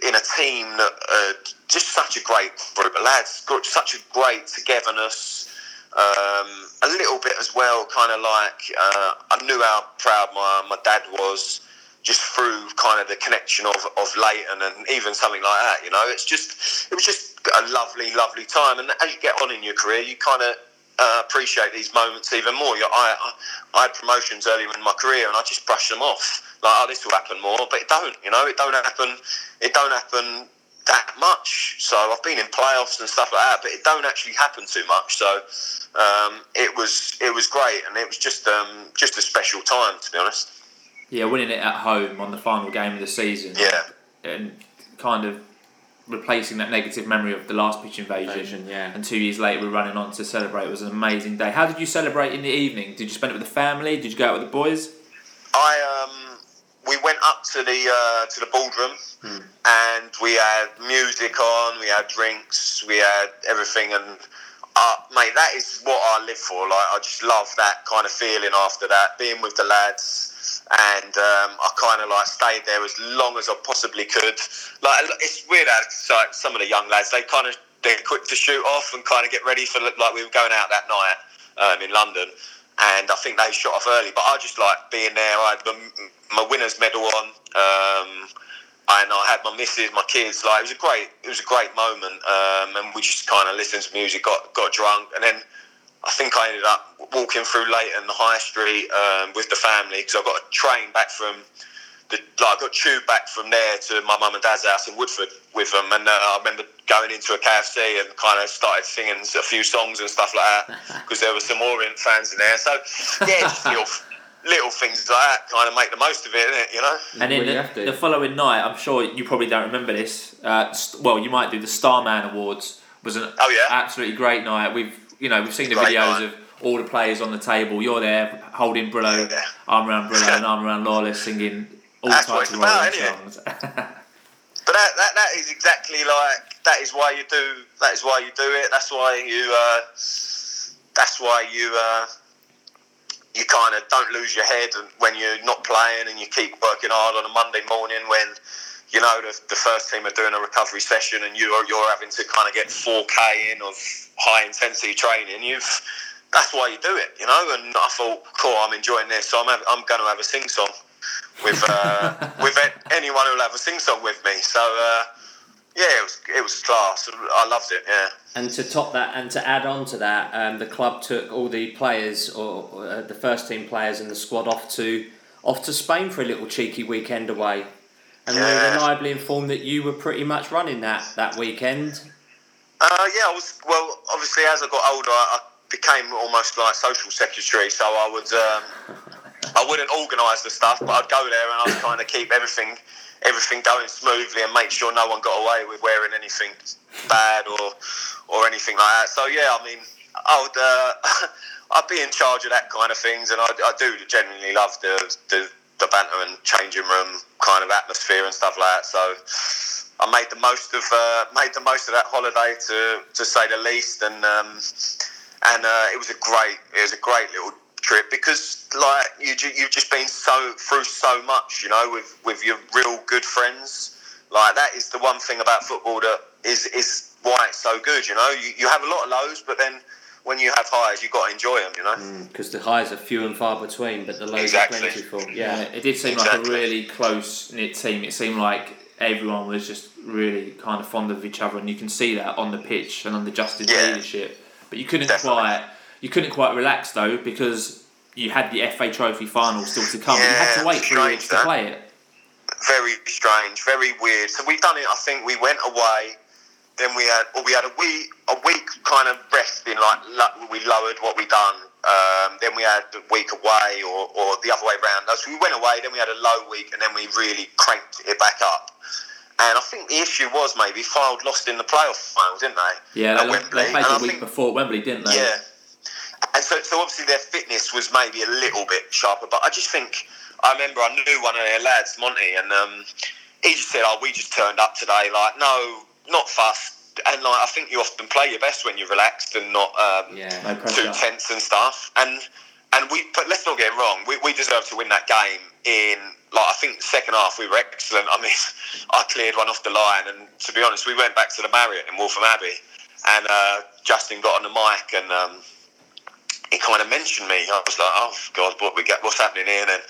in a team that uh, just such a great group of lads, such a great togetherness. Um, a little bit as well, kind of like uh, I knew how proud my, my dad was just through kind of the connection of, of Leyton and even something like that. You know, it's just it was just a lovely, lovely time. And as you get on in your career, you kind of uh, appreciate these moments even more. You I, I had promotions earlier in my career, and I just brushed them off like, oh, this will happen more, but it don't. You know, it don't happen. It don't happen that much. So I've been in playoffs and stuff like that, but it don't actually happen too much. So um, it was it was great, and it was just um, just a special time to be honest. Yeah, winning it at home on the final game of the season. Yeah. And kind of replacing that negative memory of the last pitch invasion. Invasion, yeah. And two years later, we're running on to celebrate. It was an amazing day. How did you celebrate in the evening? Did you spend it with the family? Did you go out with the boys? I um, we went up to the uh, to the ballroom, Hmm. and we had music on, we had drinks, we had everything, and uh, mate, that is what I live for. Like, I just love that kind of feeling after that, being with the lads, and um, I kind of like stayed there as long as I possibly could. Like, it's weird how like, some of the young lads they kind of they're quick to shoot off and kind of get ready for like we were going out that night um, in London and I think they shot off early. But I just like being there. I had my, winners medal on, um, and I had my missus, my kids. Like it was a great, it was a great moment, um, and we just kind of listened to music, got got drunk, and then I think I ended up walking through Leyton High Street um, with the family because I got a train back from. The, like I got chewed back from there to my mum and dad's house in Woodford with them, and uh, I remember going into a KFC and kind of started singing a few songs and stuff like that because there were some Orient fans in there. So yeah, just little little things like that kind of make the most of it, innit, you know. And then Well, the, the following night, I'm sure you probably don't remember this. Uh, st- well, you might do. The Starman Awards was an Oh, yeah? absolutely great night. We've you know we've seen the Great videos night. of all the players on the table. You're there holding Brillo, Yeah. arm around Brillo, and arm around Lawless, singing all That's what types it's of about, songs. But that, that, that is exactly like that is why you do that is why you do it. That's why you uh, that's why you uh, you kind of don't lose your head when you're not playing and you keep working hard on a Monday morning when you know the, the first team are doing a recovery session and you're you're having to kind of get 4k in of high intensity training. You've that's why you do it, you know. And I thought, cool, I'm enjoying this, so I'm I'm going to have a sing song with uh, with anyone who'll have a sing song with me. So uh, yeah, it was it was class. I loved it. Yeah. And to top that, and to add on to that, um, the club took all the players, or, or uh, the first team players, and the squad off to off to Spain for a little cheeky weekend away. And we were reliably informed that you were pretty much running that that weekend. Uh, yeah, I was. Well, obviously, as I got older, I, I became almost like social secretary. So I would, um, I wouldn't organise the stuff, but I'd go there and I'd kind of keep everything, everything going smoothly and make sure no one got away with wearing anything bad or, or anything like that. So yeah, I mean, I would, uh, I'd be in charge of that kind of things, and I, I do genuinely love the, the the banter and changing room kind of atmosphere and stuff like that. So. I made the most of uh, made the most of that holiday to to say the least, and um, and uh, it was a great it was a great little trip because like you you've just been so through so much, you know, with with your real good friends. Like that is the one thing about football that is is why it's so good. You know, you, you have a lot of lows, but then when you have highs, you've got to enjoy them. You know. Mm, because the highs are few and far between, but the lows Exactly. are plentiful. Yeah, Yeah. it did seem like a really close knit team. It seemed like everyone was just really kind of fond of each other, and you can see that on the pitch and under Justin's Yeah. leadership. But you couldn't Definitely. quite you couldn't quite relax though because you had the FA Trophy final still to come. Yeah, you had to wait for weeks to play it. very strange, very weird. So we've done it. I think we went away. Then we had, or we had a week, a week kind of resting. Like we lowered what we done. Um, then we had a week away, or, or the other way around. So we went away. Then we had a low week, and then we really cranked it back up. And I think the issue was maybe Fylde lost in the playoff final, didn't they? Yeah, they, Wembley. they played the week think- before Wembley, didn't they? yeah. And so, so obviously their fitness was maybe a little bit sharper, but I just think I remember I knew one of their lads, Monty, and um, he just said, "Oh, we just turned up today. Like, no, not fast." And like, I think you often play your best when you're relaxed and not um, Yeah. No too tense and stuff. And and we, but let's not get it wrong. We, we deserved to win that game. In like I think the second half we were excellent. I mean, I cleared one off the line, and to be honest, we went back to the Marriott in Waltham Abbey, and uh, Justin got on the mic and. Um, he kind of mentioned me. I was like, "Oh God, what we get? What's happening here?" And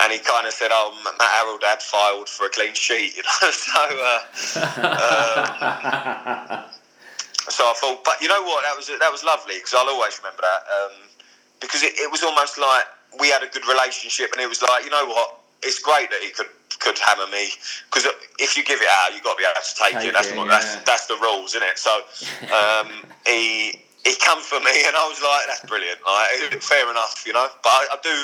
and he kind of said, "Oh, Matt Harrold had filed for a clean sheet." You know, so uh, um, so I thought, but you know what? That was that was lovely because I'll always remember that um, because it, it was almost like we had a good relationship, and it was like, you know what? It's great that he could could hammer me because if you give it out, you've got to be able to take, Take it. That's it, what, yeah. that's that's the rules, isn't it? So um, he he come for me, and I was like, that's brilliant. Like, fair enough, you know. But I, I do.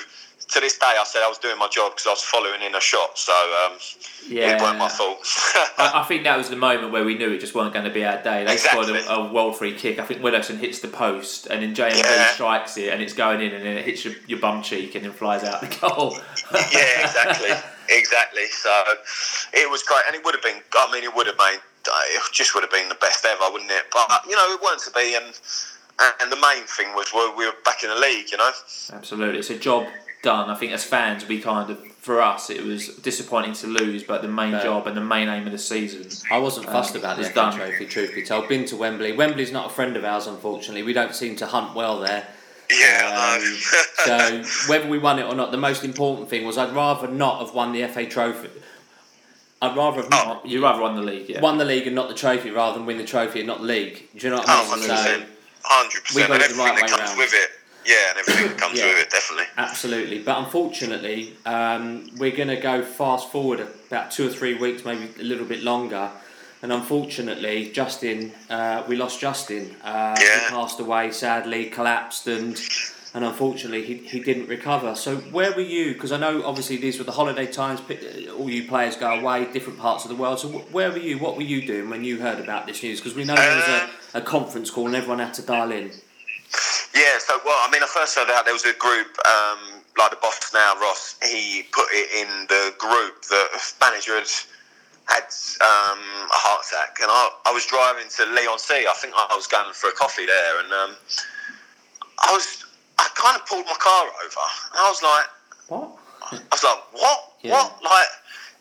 To this day, I said I was doing my job because I was following in a shot, so um, Yeah. it weren't my fault. I, I think that was the moment where we knew it just wasn't going to be our day. They scored a, a world free kick. I think Wilson hits the post, and then JMB Yeah. strikes it, and it's going in, and then it hits your, your bum cheek, and then flies out the goal. yeah, exactly, exactly. So it was great, and it would have been. I mean, it would have made. It just would have been the best ever, wouldn't it? But you know, it weren't to be, and and the main thing was we we were back in the league. You know. Absolutely, it's a job done. I think as fans, we kind of, for us, it was disappointing to lose, but the main Yeah. job and the main aim of the season. I wasn't fussed Um, about the it's FA done. Trophy, truth be told. Been to Wembley. Wembley's not a friend of ours, unfortunately. We don't seem to hunt well there. Yeah, I know. Um, so whether we won it or not, the most important thing was I'd rather not have won the FA Trophy. I'd rather have not You rather won the league, yeah. won the league and not the trophy, rather than win the trophy and not the league. Do you know what I Oh, mean? 100 So percent, hundred we percent, got and it the everything right that way comes round. with it. Yeah, and everything that comes Yeah. with it, definitely. Absolutely, but unfortunately, um, we're going to go fast forward about two or three weeks, maybe a little bit longer. And unfortunately, Justin, uh, we lost Justin. Uh, Yeah. He passed away, sadly, collapsed, and and unfortunately, he, he didn't recover. So where were you? Because I know obviously these were the holiday times. All you players go away, different parts of the world. So where were you? What were you doing when you heard about this news? Because we know there was Uh, a, a conference call and everyone had to dial in. Yeah, so well, I mean, I first heard out there was a group um, like the boss now, Ross. He put it in the group that the manager had had um, a heart attack, and I, I was driving to Leigh-on-Sea. I think I was going for a coffee there, and um, I was I kind of pulled my car over, and I was like, What? I was like, what? Yeah. What? Like,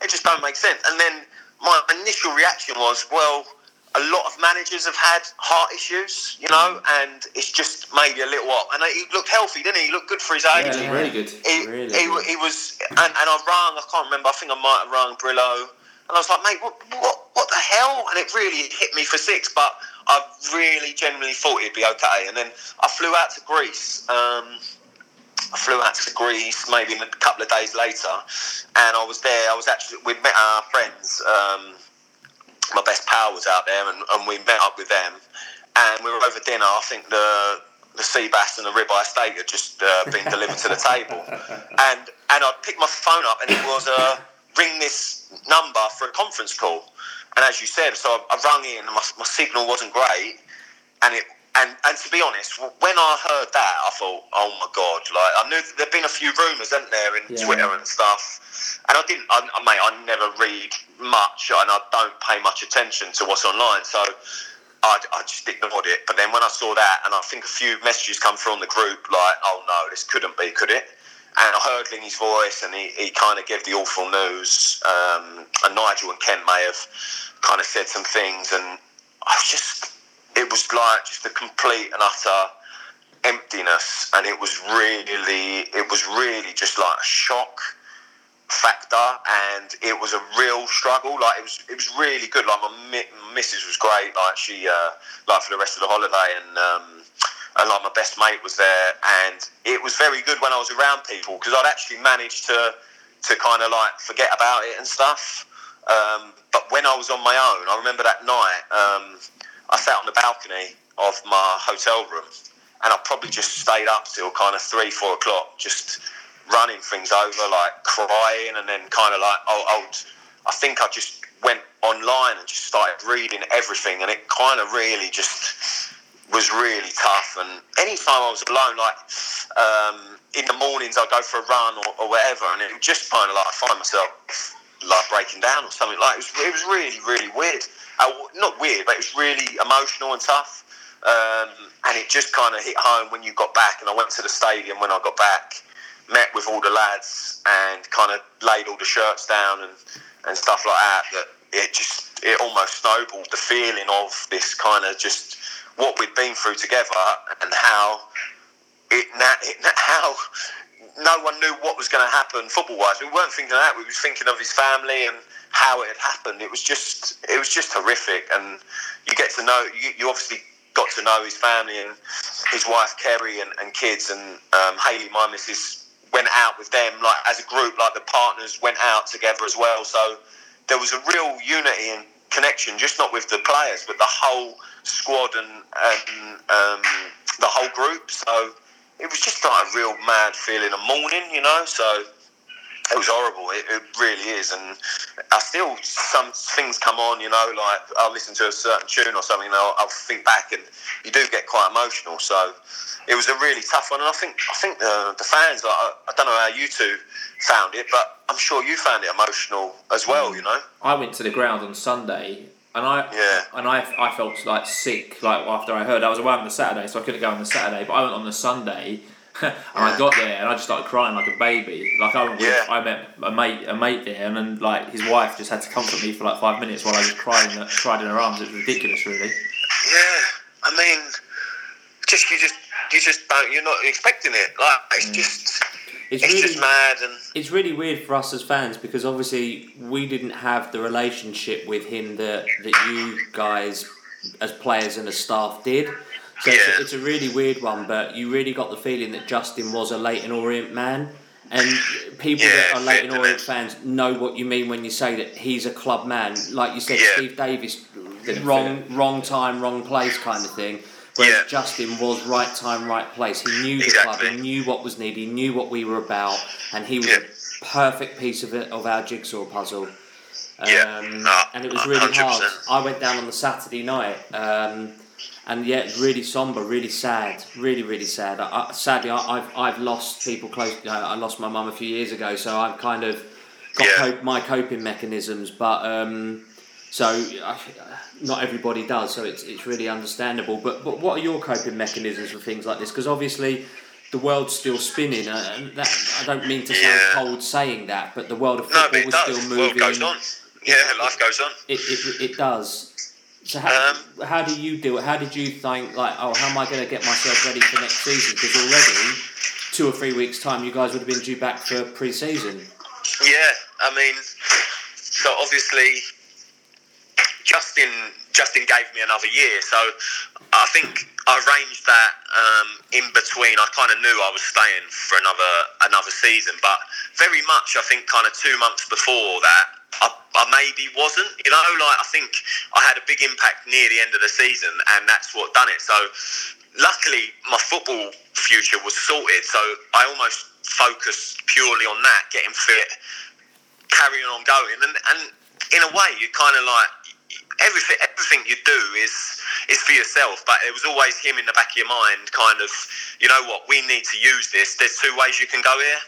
it just don't make sense. And then my initial reaction was, well, a lot of managers have had heart issues, you know, mm. and it's just maybe a little while. And he looked healthy, didn't he? He looked good for his age. Yeah, He- really good. he, Really he, good. he was, and, and I rang, I can't remember, I think I might have rung Brillo. And I was like, mate, what, what, what the hell? And it really hit me for six, but I really genuinely thought it'd be okay. And then I flew out to Greece. Um, I flew out to Greece maybe a couple of days later, and I was there. I was actually we met our friends. Um, my best pal was out there, and, and we met up with them, and we were over dinner. I think the the sea bass and the ribeye steak had just uh, been delivered to the table, and and I picked my phone up, and it was a ring this number for a conference call. And as you said, so I, I rung in, and my, my signal wasn't great, and it and and to be honest, when I heard that, I thought, oh my god! Like I knew there'd been a few rumours, hadn't there, in Yeah. Twitter and stuff, and I didn't. I, mate, I never read much, and I don't pay much attention to what's online, so. I, I just ignored it, but then when I saw that, and I think a few messages come through on the group, like, "Oh no, this couldn't be, could it?" And I heard Lingy's voice, and he, he kind of gave the awful news. Um, and Nigel and Kent may have kind of said some things, and I was just, it was like just a complete and utter emptiness, and it was really, it was really just like a shock factor, and it was a real struggle. Like it was, it was really good. Like my, mi- missus was great. Like she, uh, like for the rest of the holiday, and um, and like my best mate was there, and it was very good when I was around people because I'd actually managed to to kind of like forget about it and stuff. Um, but when I was on my own, I remember that night, um, I sat on the balcony of my hotel room, and I probably just stayed up till kind of three, four o'clock, just running things over, like crying, and then kind of like, oh, I think I just went online and just started reading everything, and it kind of really just was really tough. And anytime I was alone, like um, in the mornings, I'd go for a run or, or whatever, and it just kind of like I find myself like breaking down or something. Like it was, it was really, really weird. Uh, not weird, but it was really emotional and tough. Um, and it just kind of hit home when you got back. And I went to the stadium when I got back, met with all the lads, and kind of laid all the shirts down and, and stuff like that. That it just it almost snowballed the feeling of this kind of just what we'd been through together and how it, it how no one knew what was going to happen football wise. We weren't thinking of that. We was thinking of his family and how it had happened. It was just it was just horrific. And you get to know you, you obviously got to know his family and his wife Kerry and, and kids and um, Haley, my missus, went out with them like as a group. Like the partners went out together as well. So there was a real unity and connection, just not with the players, but the whole squad and, and um, the whole group. So it was just like a real mad feeling of mourning, you know. So it was horrible. It, it, really is, and I still some things come on, you know, like I'll listen to a certain tune or something, and I'll, I'll, think back, and you do get quite emotional. So it was a really tough one, and I think I think the, the fans, like, I, I don't know how you two found it, but I'm sure you found it emotional as well. You know, I went to the ground on Sunday and I yeah. and I, I felt like sick like after I heard I was away on the Saturday so I couldn't go on the Saturday but I went on the Sunday and I got there and I just started crying like a baby like I yeah. I met a mate a mate there and then like his wife just had to comfort me for like five minutes while I was crying, in, cried in her arms it was ridiculous really yeah I mean just you just you just don't you're not expecting it like it's mm. just it's, it's really, just mad and it's really weird for us as fans because obviously we didn't have the relationship with him that that you guys as players and as staff did. So yeah. it's, a, it's, a, really weird one, but you really got the feeling that Justin was a Leyton Orient man. And people yeah, that are Leyton Orient fans know what you mean when you say that he's a club man. Like you said, yeah. Steve Davis, wrong, wrong time, wrong place kind of thing. Whereas yeah. Justin was right time, right place. He knew the exactly. club, he knew what was needed, he knew what we were about, and he was yeah. a perfect piece of it of our jigsaw puzzle. Um, yeah. and it was really 100%. hard. I went down on the Saturday night, um, and yeah, really somber, really sad, really really sad. I, I, sadly, I, have I've lost people close. You know, I lost my mum a few years ago, so I've kind of got yeah. cope, my coping mechanisms, but. Um, so not everybody does, so it's, it's really understandable. But but what are your coping mechanisms for things like this? Because obviously the world's still spinning, uh, and that I don't mean to sound yeah. cold saying that, but the world of football no, is still moving. World goes on. Yeah, life goes on. It, it, it does. So how, um, how do you do it? How did you think like, oh, how am I going to get myself ready for next season? Because already, two or three weeks time, you guys would have been due back for pre-season. Yeah, I mean, so obviously Justin Justin gave me another year, so I think I arranged that um, in between. I kind of knew I was staying for another another season, but very much I think kind of two months before that, I, I, maybe wasn't. You know, like I think I had a big impact near the end of the season, and that's what done it. So luckily, my football future was sorted, so I almost focused purely on that, getting fit, carrying on going, and and in a way, you kind of like everything everything you do is is for yourself. But it was always him in the back of your mind, kind of, you know what, we need to use this. There's two ways you can go here.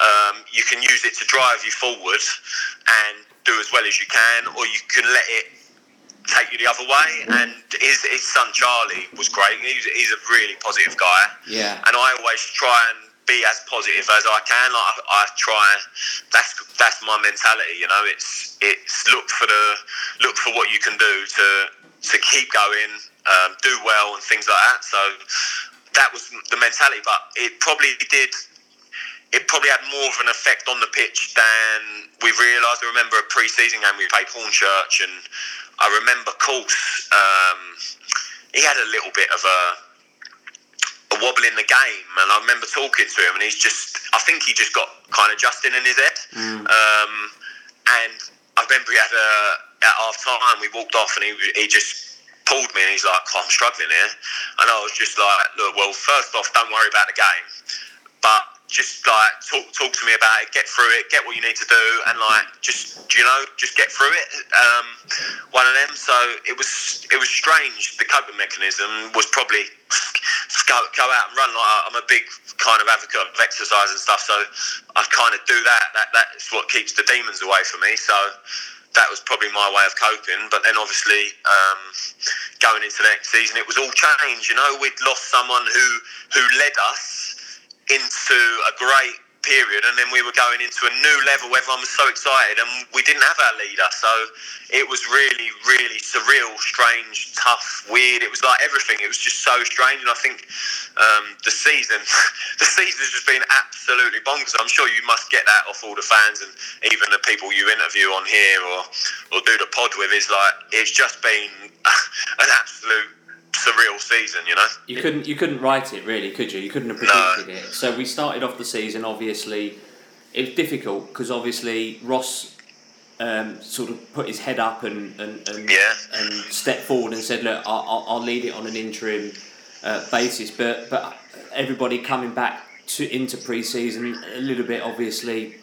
Um, you can use it to drive you forward and do as well as you can, or you can let it take you the other way. And his, his son Charlie was great. He's, he's a really positive guy. Yeah. And I always try and be as positive as I can. Like I, I, try. That's that's my mentality. You know, it's it's look for the look for what you can do to to keep going, um, do well, and things like that. So that was the mentality. But it probably did. It probably had more of an effect on the pitch than we realised. I remember a pre-season game we played Hornchurch, and I remember Course. Um, he had a little bit of a a wobble in the game, and I remember talking to him, and he's just, I think he just got kind of Justin in his head. Mm. Um, and I remember he had a, at half time, we walked off, and he, he just pulled me, and he's like, oh, I'm struggling here. And I was just like, look, well, first off, don't worry about the game, but just like talk talk to me about it, get through it, get what you need to do, and like just you know just get through it. Um, one of them. So it was it was strange. The coping mechanism was probably go go out and run. Like I'm a big kind of advocate of exercise and stuff, so I kind of do that. That that's what keeps the demons away from me. So that was probably my way of coping. But then obviously um, going into the next season, it was all changed. You know, we'd lost someone who who led us into a great period, and then we were going into a new level. Everyone was so excited, and we didn't have our leader, so it was really, really surreal, strange, tough, weird. It was like everything. It was just so strange, and I think um, the season, the season's just been absolutely bonkers. I'm sure you must get that off all the fans and even the people you interview on here or or do the pod with. Is like it's just been an absolute surreal season, you know. You couldn't you couldn't write it really, could you? You couldn't have predicted it. So we started off the season. Obviously, it was difficult because obviously Ross um, sort of put his head up and and, and, Yeah. and stepped forward and said, "Look, I'll, I'll, I'll lead it on an interim uh, basis." But but everybody coming back to into pre-season a little bit, obviously,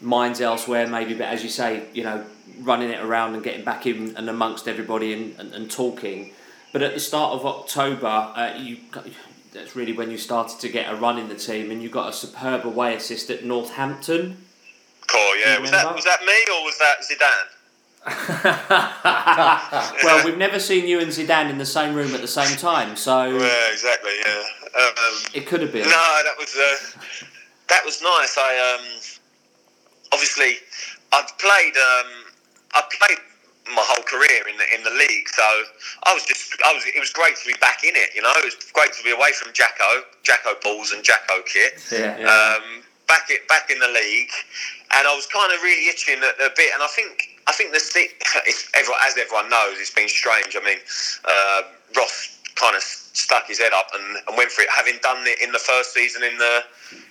minds elsewhere maybe. But as you say, you know, running it around and getting back in and amongst everybody and, and, and talking. But at the start of October, uh, you got- that's really when you started to get a run in the team, and you got a superb away assist at Northampton. Cool, yeah. Was that was that me or was that Zidane? well, we've never seen you and Zidane in the same room at the same time, so Yeah, exactly. Yeah. Um, it could have been. no, that was uh, that was nice. I um, obviously I've played um, I played my whole career in the in the league, so I was just I was it was great to be back in it. You know, it was great to be away from Jacko, Jacko balls and Jacko kit. Yeah. Yeah. um, back it back in the league, and I was kind of really itching a, a bit. And I think I think the it's everyone, as everyone knows, it's been strange. I mean, uh, Ross kind of stuck his head up and, and went for it, having done it in the first season in the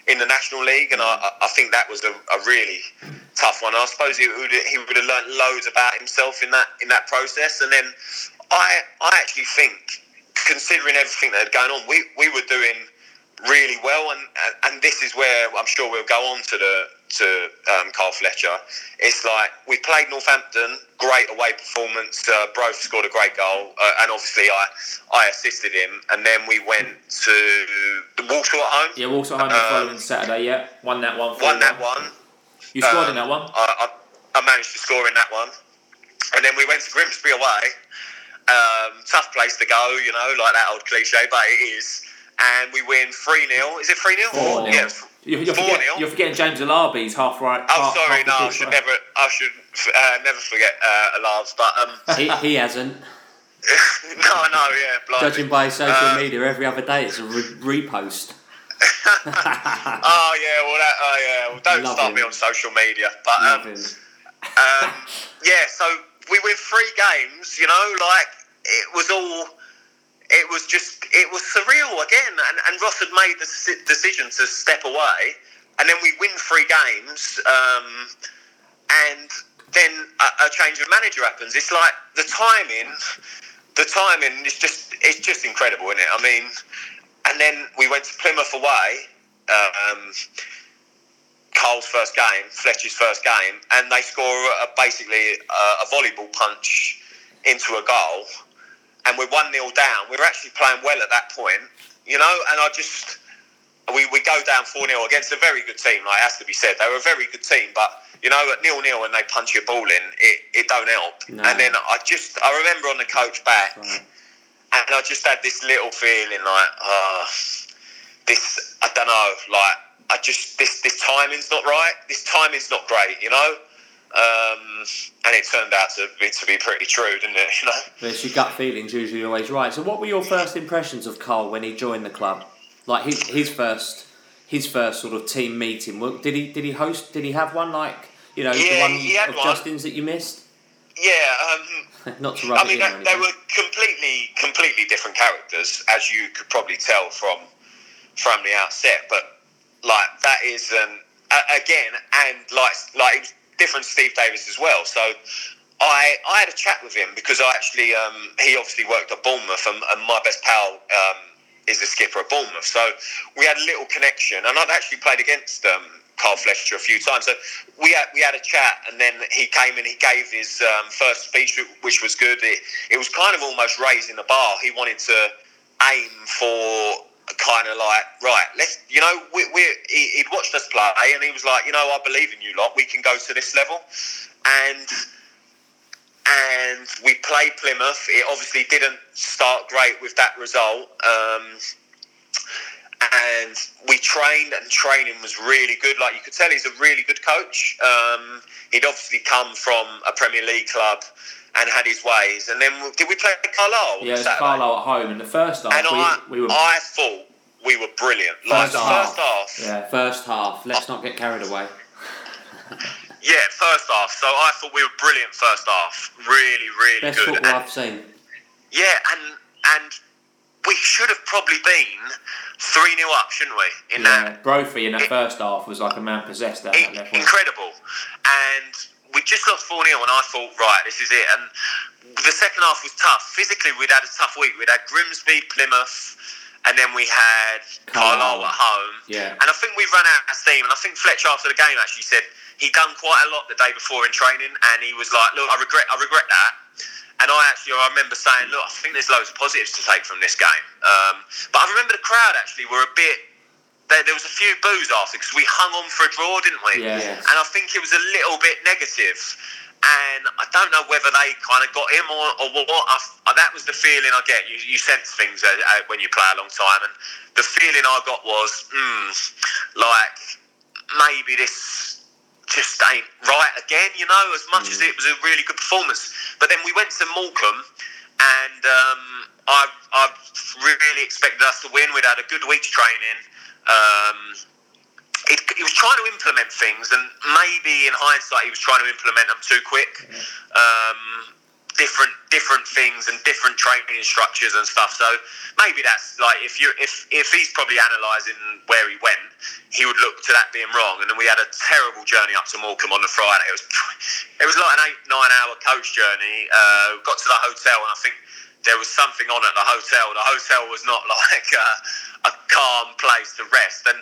in the National League, and I, I think that was a, a really tough one. I suppose he would he would have learnt loads about himself in that in that process, and then I I actually think considering everything that had gone on, we, we were doing really well, and and this is where I'm sure we'll go on to the to um, Carl Fletcher. It's like we played Northampton, great away performance. Uh, Broth scored a great goal, uh, and obviously I I assisted him, and then we went to the Walsall at home, Yeah, Walsall home the Um, following Saturday. Yeah, won that one. won that 4-1. one. You scored Um, in that one. I, I, I managed to score in that one. And then we went to Grimsby away. Um, tough place to go, you know, like that old cliche, but it is. And we win 3 0. Is it 3 0? 4-0. Yeah. You're, you're, 4 forget, you're forgetting James Alabi's half right. Oh, half, sorry, half no, I should right. never, I should uh, never forget uh, Alavs, but um, he, he hasn't. no, no, yeah, blimey. Judging by social Uh, media, every other day it's a re- repost. Oh yeah, well, that, oh yeah, well, don't Love start him. me on social media, but um, him. um, yeah, so we win three games. You know, like it was all. It was just. It was surreal again, and, and Ross had made the decision to step away, and then we win three games, um, and then a, a change of manager happens. It's like the timing. The timing is just. It's just incredible, isn't it? I mean, and then we went to Plymouth away. Um, first game, Fletcher's first game, and they score a, basically a, a volleyball punch into a goal, and we're one 0 down. We were actually playing well at that point, you know. And I just we, we go down four 0 against a very good team. Like it has to be said, they were a very good team, but you know at nil nil when they punch your ball in, it, it don't help. No. And then I just I remember on the coach back, Right. and I just had this little feeling like, ah, this I don't know, like I just this this timing's not right. This timing's not great, you know. Um, and it turned out to be to be pretty true, didn't it? You know. But your gut feeling's usually always right. So, what were your first impressions of Carl when he joined the club? Like his his first his first sort of team meeting. Did he did he host? Did he have one like you know the Yeah, one he had of one. Justin's that you missed? Yeah. Um, Not to rub I it mean, they, they were completely, completely different characters, as you could probably tell from from the outset. But like that is um, again, and like like different Steve Davis as well. So I I had a chat with him because I actually um, he obviously worked at Bournemouth, and, and my best pal. Um, is the skipper at Bournemouth, so we had a little connection, and I'd actually played against um, Carl Fletcher a few times. So we had we had a chat, and then he came and he gave his um, first speech, which was good. It, it was kind of almost raising the bar. He wanted to aim for kind of like right. Let's you know we, we he, he'd watched us play, and he was like, you know, I believe in you lot. We can go to this level, and and we played Plymouth. It obviously didn't start great with that result. Um, and we trained, and training was really good. Like you could tell, he's a really good coach. Um, he'd obviously come from a Premier League club and had his ways. And then did we play Carlisle? Yeah, it was Carlisle at home in the first half. And we, I, we were I thought we were brilliant. Like First the half. first half. yeah. First half. Let's not get carried away. Yeah, first half. So I thought we were brilliant first half. Really, really Best good. football And- I've seen. Yeah, and and we should have probably been three 0 up, shouldn't we? In Yeah, that, Brophy in that It- first half was like a man possessed that left incredible. And we just lost four 0 and I thought, right, this is it. And the second half was tough. Physically, we'd had a tough week. We'd had Grimsby, Plymouth, and then we had Carlisle. Carlisle at home. Yeah. And I think we ran out of steam. And I think Fletcher after the game actually said he'd done quite a lot the day before in training, and he was like, "Look, I regret, I regret that." And I actually, I remember saying, "Look, I think there's loads of positives to take from this game." Um, but I remember the crowd actually were a bit. There, there was a few boos after because we hung on for a draw, didn't we? Yeah. And I think it was a little bit negative. And I don't know whether they kind of got him or, or what. I, I- that was the feeling I get. You, you sense things uh, uh, when you play a long time. And the feeling I got was, hmm, like maybe this just ain't right again, you know, as much as it was a really good performance. But then we went to Morecambe and um, I, I really expected us to win. We'd had a good week's training. Um, it, he was trying to implement things, and maybe in hindsight, he was trying to implement them too quick. Um, different different things and different training structures and stuff. So maybe that's like if you if if he's probably analysing where he went, he would look to that being wrong. And then we had a terrible journey up to Morecambe on the Friday. It was it was like an eight nine hour coach journey. Uh, got to the hotel and I think. There was something on at the hotel. The hotel was not like a, a calm place to rest, and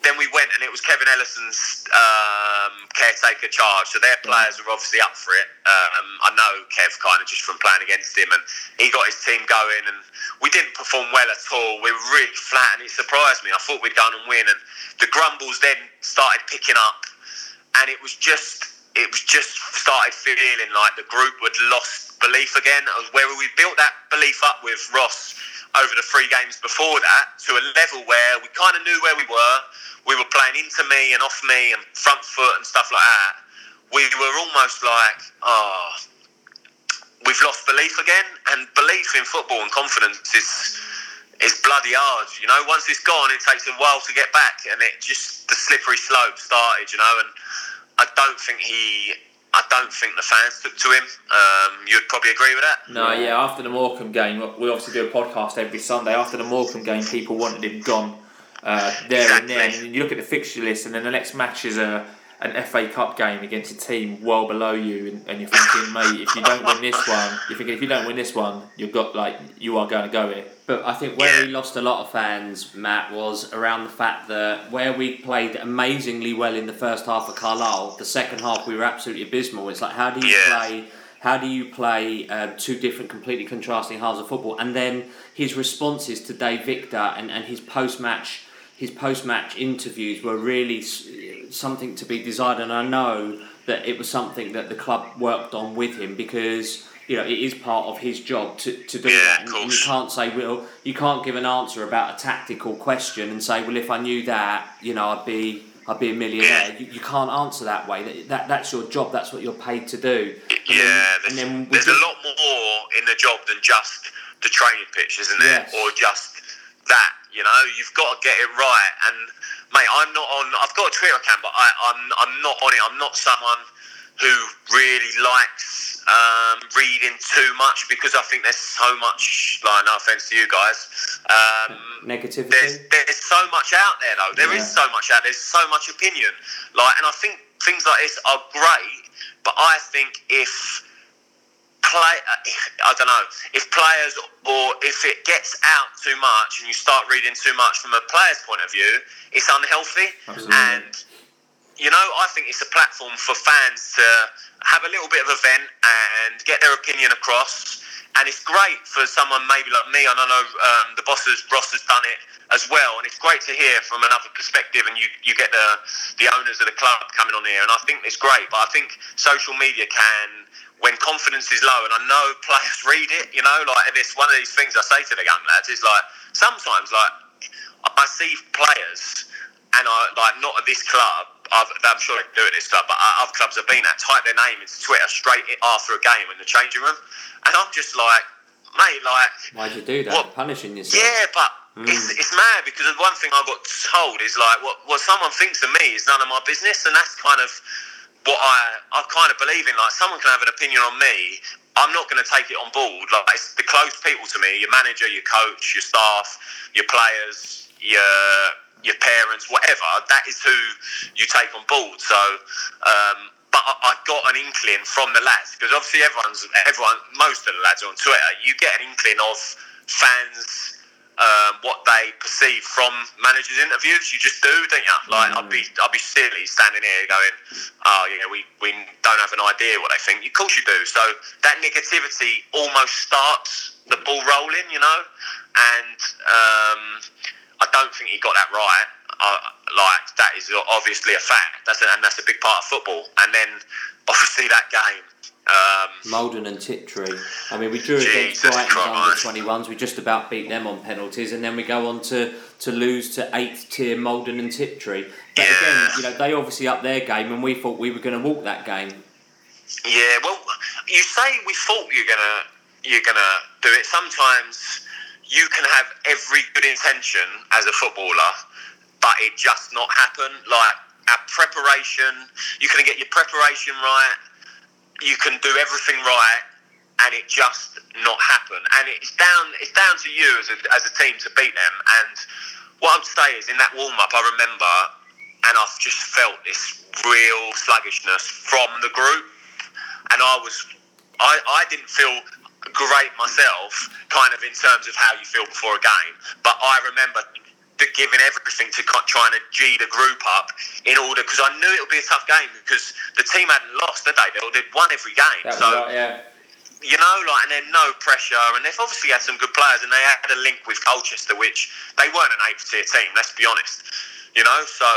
then we went and it was Kevin Ellison's um, caretaker charge. So their players were obviously up for it. Um, I know Kev kind of just from playing against him, and he got his team going. And we didn't perform well at all. We were really flat, and it surprised me. I thought we'd go and win, and the grumbles then started picking up, and it was just it was just started feeling like the group had lost belief again. Where we built that belief up with Ross over the three games before that to a level where we kind of knew where we were. We were playing into me and off me and front foot and stuff like that. We were almost like, oh, we've lost belief again. And belief in football and confidence is is bloody hard. You know, once it's gone, it takes a while to get back, and it just the slippery slope started. You know, and I don't think he. I don't think the fans took to him. Um, you'd probably agree with that. No, yeah. After the Morecambe game, we obviously do a podcast every Sunday. After the Morecambe game, people wanted him gone uh, there and then. And you look at the fixture list, and then the next match is a an FA Cup game against a team well below you, and, and you're thinking, mate, if you don't win this one, you're thinking if you don't win this one, you've got like you are going to go here. But I think where Yeah. we lost a lot of fans, Matt, was around the fact that where we played amazingly well in the first half of Carlisle, the second half we were absolutely abysmal. It's like how do you Yeah. play? How do you play uh, two different, completely contrasting halves of football? And then his responses to Dave Victor and, and his post match, his post match interviews were really something to be desired. And I know that it was something that the club worked on with him because you know it is part of his job to, to do Yeah, that. of And- and you can't say, well, you can't give an answer about a tactical question and say, well, if I knew that, you know, I'd be, I'd be a millionaire. You, you can't answer that way. That, that that's your job. That's what you're paid to do. And Yeah, then- there's, and then there's a lot more in the job than just the training pitch, isn't there? Yes. Or just that. You know, you've got to get it right. And mate, I'm not on. I've got a Twitter account, but I, I'm I'm not on it. I'm not someone who really likes um, reading too much because I think there's so much. Like, no offense to you guys. Um, Negativity. there's there's so much out there though. There is Yeah. so much out. There's so much opinion. Like, and I think things like this are great. But I think if play, uh, I don't know, if players or if it gets out too much and you start reading too much from a player's point of view, it's unhealthy. Absolutely. And you know, I think it's a platform for fans to have a little bit of a vent and get their opinion across. And it's great for someone maybe like me. And I know um, the boss has, Ross has done it as well. And it's great to hear from another perspective. And you, you get the, the owners of the club coming on here. And I think it's great. But I think social media can when confidence is low, and I know players read it, you know, like and it's one of these things I say to the young lads is like sometimes like I see players and I like not at this club. I've, I'm sure they do at this club, but other clubs I've been at type their name into Twitter straight after a game in the changing room, and I'm just like, mate, like, why'd you do that? What? Punishing yourself? yeah, but. Hmm. It's, it's mad because the one thing I got told is like what what someone thinks of me is none of my business, and that's kind of what I I kind of believe in. Like someone can have an opinion on me, I'm not going to take it on board. Like it's the close people to me, your manager, your coach, your staff, your players, your your parents, whatever. That is who you take on board. So. Um, but I, I got an inkling from the lads because obviously everyone's everyone most of the lads on Twitter. You get an inkling of fans um, what they perceive from managers' interviews. You just do, don't you? Like I'd be, I'd be silly standing here going, "Oh, yeah, we, we don't have an idea what they think." Of course you do. So that negativity almost starts the ball rolling, you know. And um, I don't think he got that right. Uh, like that is obviously a fact. That's a, and that's a big part of football. And then obviously that game. Um, Maldon and Tiptree. I mean, we drew against Brighton under 21s. We just about beat them on penalties, and then we go on to, to lose to eighth tier Maldon and Tiptree. But again, you know, they obviously up their game, and we thought we were going to walk that game. Yeah, well, you say we thought you're gonna you're gonna do it. Sometimes you can have every good intention as a footballer, but it just not happen. Like our preparation, you can get your preparation right, you can do everything right, and it just not happen. And it's down it's down to you as a, as a team to beat them. And what I'd say is in that warm up, I remember, and I've just felt this real sluggishness from the group and I was, I, I didn't feel great myself, kind of in terms of how you feel before a game. But I remember giving everything to trying to g the group up in order because I knew it would be a tough game because the team hadn't lost, did they? They they'd won every game. That so right, yeah. you know, like, and then no pressure, and they've obviously had some good players, and they had a link with Colchester, which they weren't an eighth tier team. Let's be honest, you know. So,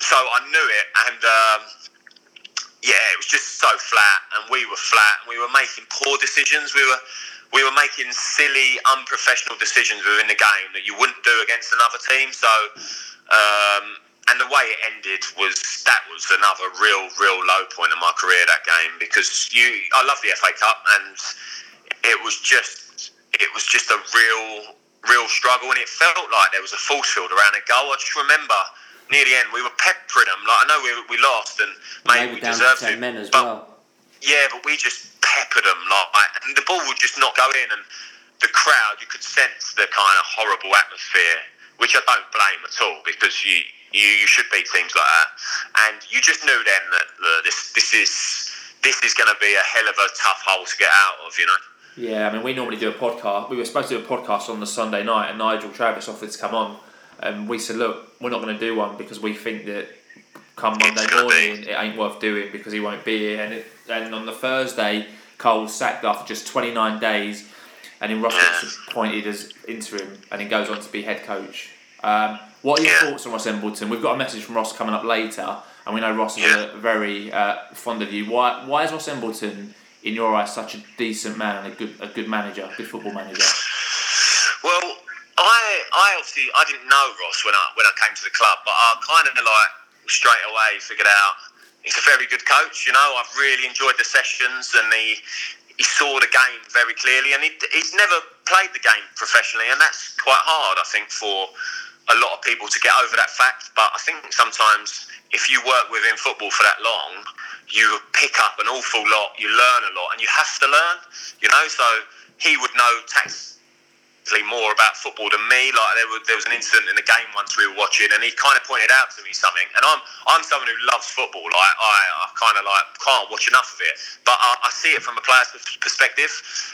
so I knew it, and um, yeah, it was just so flat, and we were flat, and we were making poor decisions. We were. We were making silly, unprofessional decisions within the game that you wouldn't do against another team. So, um, and the way it ended was that was another real, real low point in my career that game because you, I love the FA Cup and it was just, it was just a real, real struggle and it felt like there was a force field around a goal. I just remember near the end we were peppering them. Like I know we, we lost and maybe we down to deserved 10 to, men as but well. Yeah, but we just peppered them like, and the ball would just not go in, and the crowd, you could sense the kind of horrible atmosphere, which I don't blame at all because you you, you should beat teams like that, and you just knew then that uh, this this is this is going to be a hell of a tough hole to get out of, you know. Yeah, I mean, we normally do a podcast. We were supposed to do a podcast on the Sunday night, and Nigel Travis offered to come on, and we said, "Look, we're not going to do one because we think that come Monday morning it ain't worth doing because he won't be here." And it, and on the Thursday, Carl sacked after just twenty nine days, and then Ross gets appointed as interim, and then goes on to be head coach. Um, what are your thoughts on Ross Embleton? We've got a message from Ross coming up later, and we know Ross is very uh, fond of you. Why why is Ross Embleton? In your eyes, such a decent man, and a good, a good manager, a good football manager. Well, I I obviously I didn't know Ross when I when I came to the club, but I kind of like straight away figured out he's a very good coach. You know, I've really enjoyed the sessions, and he he saw the game very clearly, and he, he's never played the game professionally, and that's quite hard, I think, for a lot of people to get over that fact. But I think sometimes if you work within football for that long, you pick up an awful lot, you learn a lot, and you have to learn. You know, so he would know tax more about football than me. Like there was, there was an incident in the game once we were watching, and he kind of pointed out to me something. And I'm I'm someone who loves football. Like I, I kind of like can't watch enough of it, but I, I see it from a player's perspective.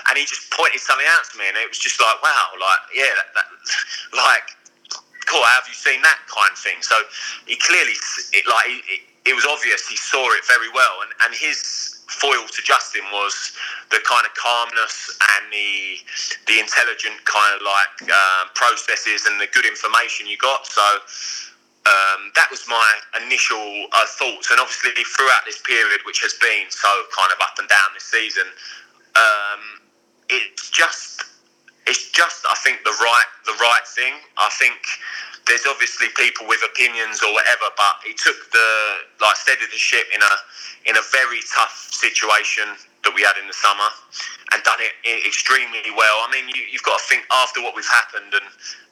And he just pointed something out to me, and it was just like wow, like yeah, that, that, like cool. Have you seen that kind of thing? So he clearly, it, like, it, it was obvious he saw it very well, and, and his foil to Justin was the kind of calmness and the the intelligent kind of like um, processes and the good information you got. So um, that was my initial uh, thoughts, and obviously throughout this period, which has been so kind of up and down this season, um, it's just it's just I think the right the right thing. I think there's obviously people with opinions or whatever, but he took the like steadied the ship in a in a very tough situation that we had in the summer and done it extremely well. I mean, you, have got to think after what we've happened and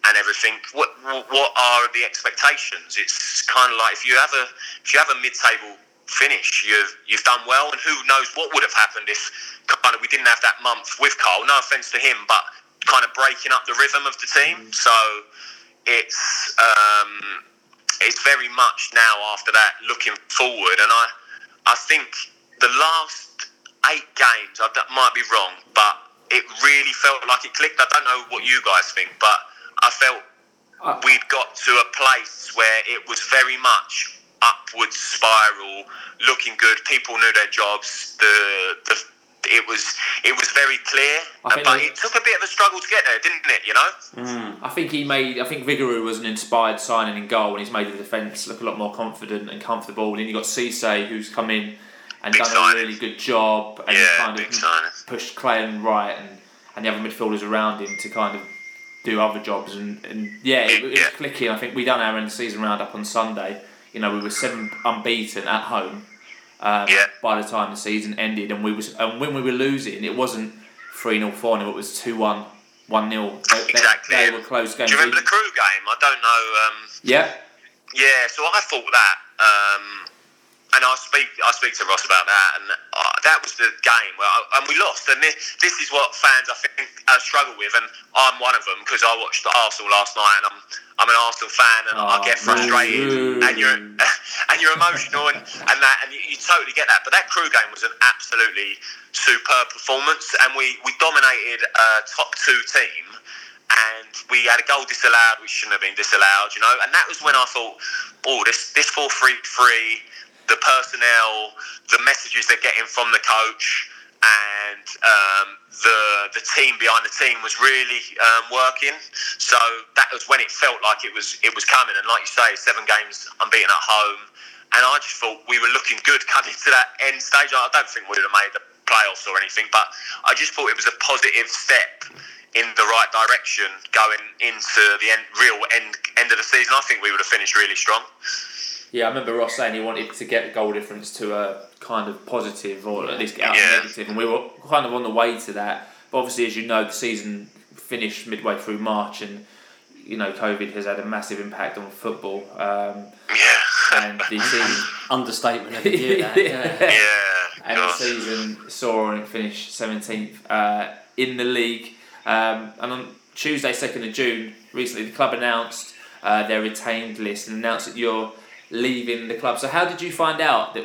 and everything. What what are the expectations? It's kind of like if you have a if you have a mid table finish, you've you've done well, and who knows what would have happened if kind of we didn't have that month with Carl. No offense to him, but kind of breaking up the rhythm of the team. So it's um, it's very much now after that looking forward, and I I think the last eight games I that might be wrong, but it really felt like it clicked. I don't know what you guys think, but I felt we'd got to a place where it was very much upward spiral, looking good. People knew their jobs. The the it was it was very clear, but it took a bit of a struggle to get there, didn't it? You know. Mm, I think he made. I think Vigouroux was an inspired signing in goal, and he's made the defence look a lot more confident and comfortable. And then you got Cisse, who's come in and big done signing. a really good job, and yeah, kind of pushed Clayton right and and the other midfielders around him to kind of do other jobs. And, and yeah, it, it was yeah. clicking. I think we done our end season roundup on Sunday. You know, we were seven unbeaten at home um, yeah. by the time the season ended, and we was and when we were losing, it wasn't three 0 four 0 It was two one. One 0 Exactly. They, they, were close games. Do you remember the Crewe game? I don't know. Um, yeah. Yeah. So I thought that. Um, and I speak I speak to Ross about that, and uh, that was the game where I, and we lost. And this, this is what fans I think uh, struggle with, and I'm one of them because I watched Arsenal last night, and I'm I'm an Arsenal fan, and oh, I get frustrated, and you're and you're emotional, and, and that, and you, you, totally get that. But that Crewe game was an absolutely superb performance, and we we dominated a top two team and we had a goal disallowed, which shouldn't have been disallowed, you know. And that was when I thought, oh, this this four three three the personnel, the messages they're getting from the coach, and um, the the team behind the team was really um, working. So that was when it felt like it was it was coming. And like you say, seven games unbeaten at home, and I just thought we were looking good coming to that end stage. I don't think we would have made the playoffs or anything, but I just thought it was a positive step in the right direction going into the end, real end end of the season. I think we would have finished really strong. Yeah, I remember Ross saying he wanted to get the goal difference to a kind of positive or at least get out yeah. negative, and we were kind of on the way to that. But obviously, as you know, the season finished midway through March, and you know, COVID has had a massive impact on football. Um, yeah. And the season understatement of the year. That, yeah. yeah. And the season saw it finish seventeenth uh, in the league. Um, and on Tuesday, second of June, recently the club announced uh, their retained list and announced that you're leaving the club. So how did you find out that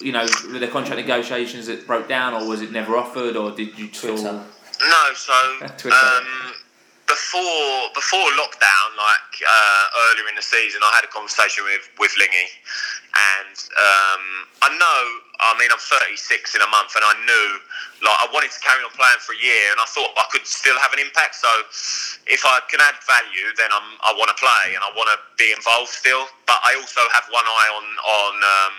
you know the contract negotiations that broke down, or was it never offered, or did you Twitter? Still... No, so um, before before lockdown, like uh, earlier in the season, I had a conversation with with Lingy, and um, I know. I mean, I'm 36 in a month, and I knew like I wanted to carry on playing for a year, and I thought I could still have an impact. So if I can add value, then I'm, I want to play and I want to be involved still. But I also have one eye on on um,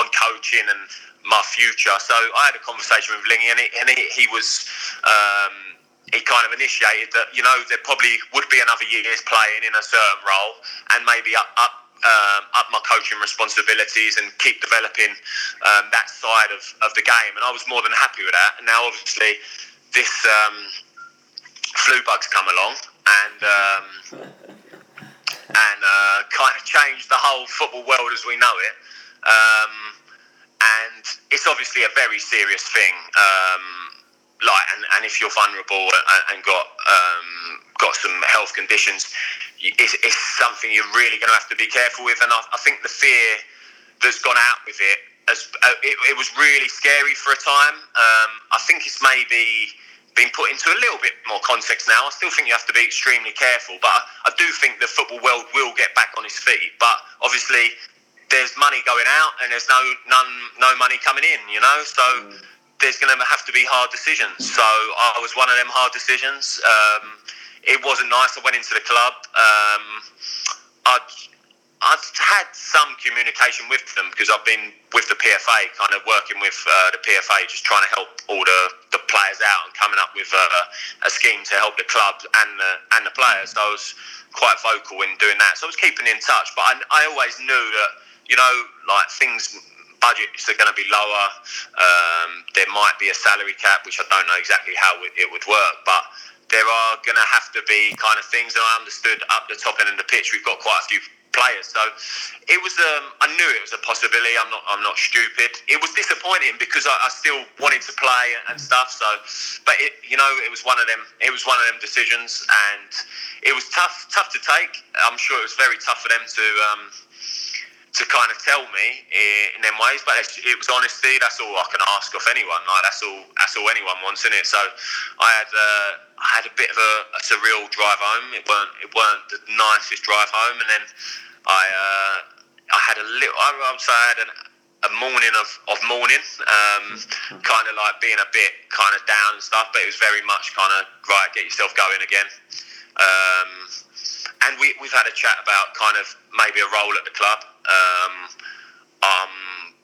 on coaching and my future. So I had a conversation with Lingy, and, and he was. Um, he kind of initiated that you know there probably would be another year's playing in a certain role and maybe up up um, up my coaching responsibilities and keep developing um, that side of, of the game. And I was more than happy with that. And now, obviously, this um, flu bug's come along and um, and uh, kind of changed the whole football world as we know it. Um, and it's obviously a very serious thing. Like, and, and if you're vulnerable and, and got um, got some health conditions, it's, it's something you're really going to have to be careful with. And I, I think the fear that's gone out with it, as, uh, it, it, was really scary for a time. Um, I think it's maybe been put into a little bit more context now. I still think you have to be extremely careful, but I, I do think the football world will get back on its feet. But obviously, there's money going out and there's no none no money coming in. You know, so. Mm there's going to have to be hard decisions. So I was one of them hard decisions. Um, it wasn't nice. I went into the club. Um, I'd, I'd, had some communication with them because I've been with the PFA, kind of working with uh, the PFA, just trying to help all the, the players out and coming up with uh, a scheme to help the clubs and the and the players. So I was quite vocal in doing that. So I was keeping in touch, but I, I always knew that you know like things budgets are going to be lower. Um, there might be a salary cap, which I don't know exactly how it would work, but there are going to have to be kind of things. And I understood up the top end of the pitch, we've got quite a few players. So it was. Um, I knew it was a possibility. I'm not. I'm not stupid. It was disappointing because I, I still wanted to play and stuff. So, but it, you know, it was one of them. It was one of them decisions, and it was tough. Tough to take. I'm sure it was very tough for them to. Um, to kind of tell me in, them ways, but it was honesty. That's all I can ask of anyone. Like that's all. That's all anyone wants, isn't it? So, I had. Uh, I had a bit of a, a, surreal drive home. It weren't it weren't the nicest drive home, and then I uh, I had a little. I would say I had an, a morning of of mourning, um, kind of like being a bit kind of down and stuff. But it was very much kind of right, get yourself going again. Um, and we we've had a chat about kind of maybe a role at the club. Um, um,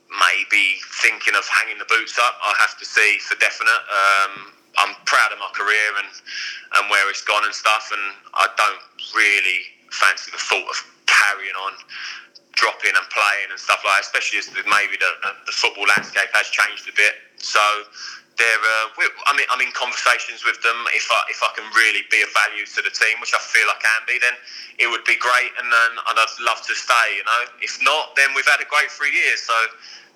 maybe thinking of hanging the boots up. I have to see for definite. Um, I'm proud of my career and and where it's gone and stuff, and I don't really fancy the thought of carrying on dropping and playing and stuff like that, especially as maybe the, the football landscape has changed a bit. So they're, uh, I'm, in, I'm in conversations with them. If I, if I can really be of value to the team, which I feel I can be, then it would be great, and then and I'd love to stay. You know, if not, then we've had a great three years. So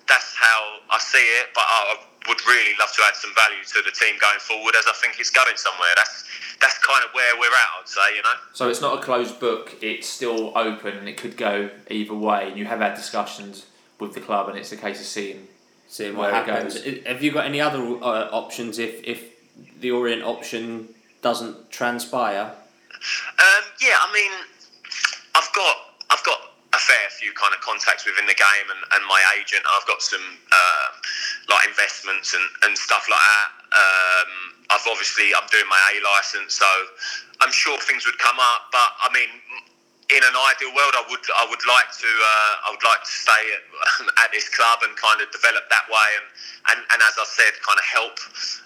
that's how I see it. But I, would really love to add some value to the team going forward, as I think it's going somewhere. That's that's kind of where we're at, I'd say. You know. So it's not a closed book; it's still open, and it could go either way. And you have had discussions with the club, and it's a case of seeing seeing what happens. Have you got any other uh, options if if the Orient option doesn't transpire? Um, yeah, I mean, I've got I've got a fair few kind of contacts within the game and, and my agent. I've got some uh, like investments and, and stuff like that. Um, I've obviously I'm doing my A license, so I'm sure things would come up. But I mean, in an ideal world, I would I would like to uh, I would like to stay at, at, this club and kind of develop that way, and, and, and as I said, kind of help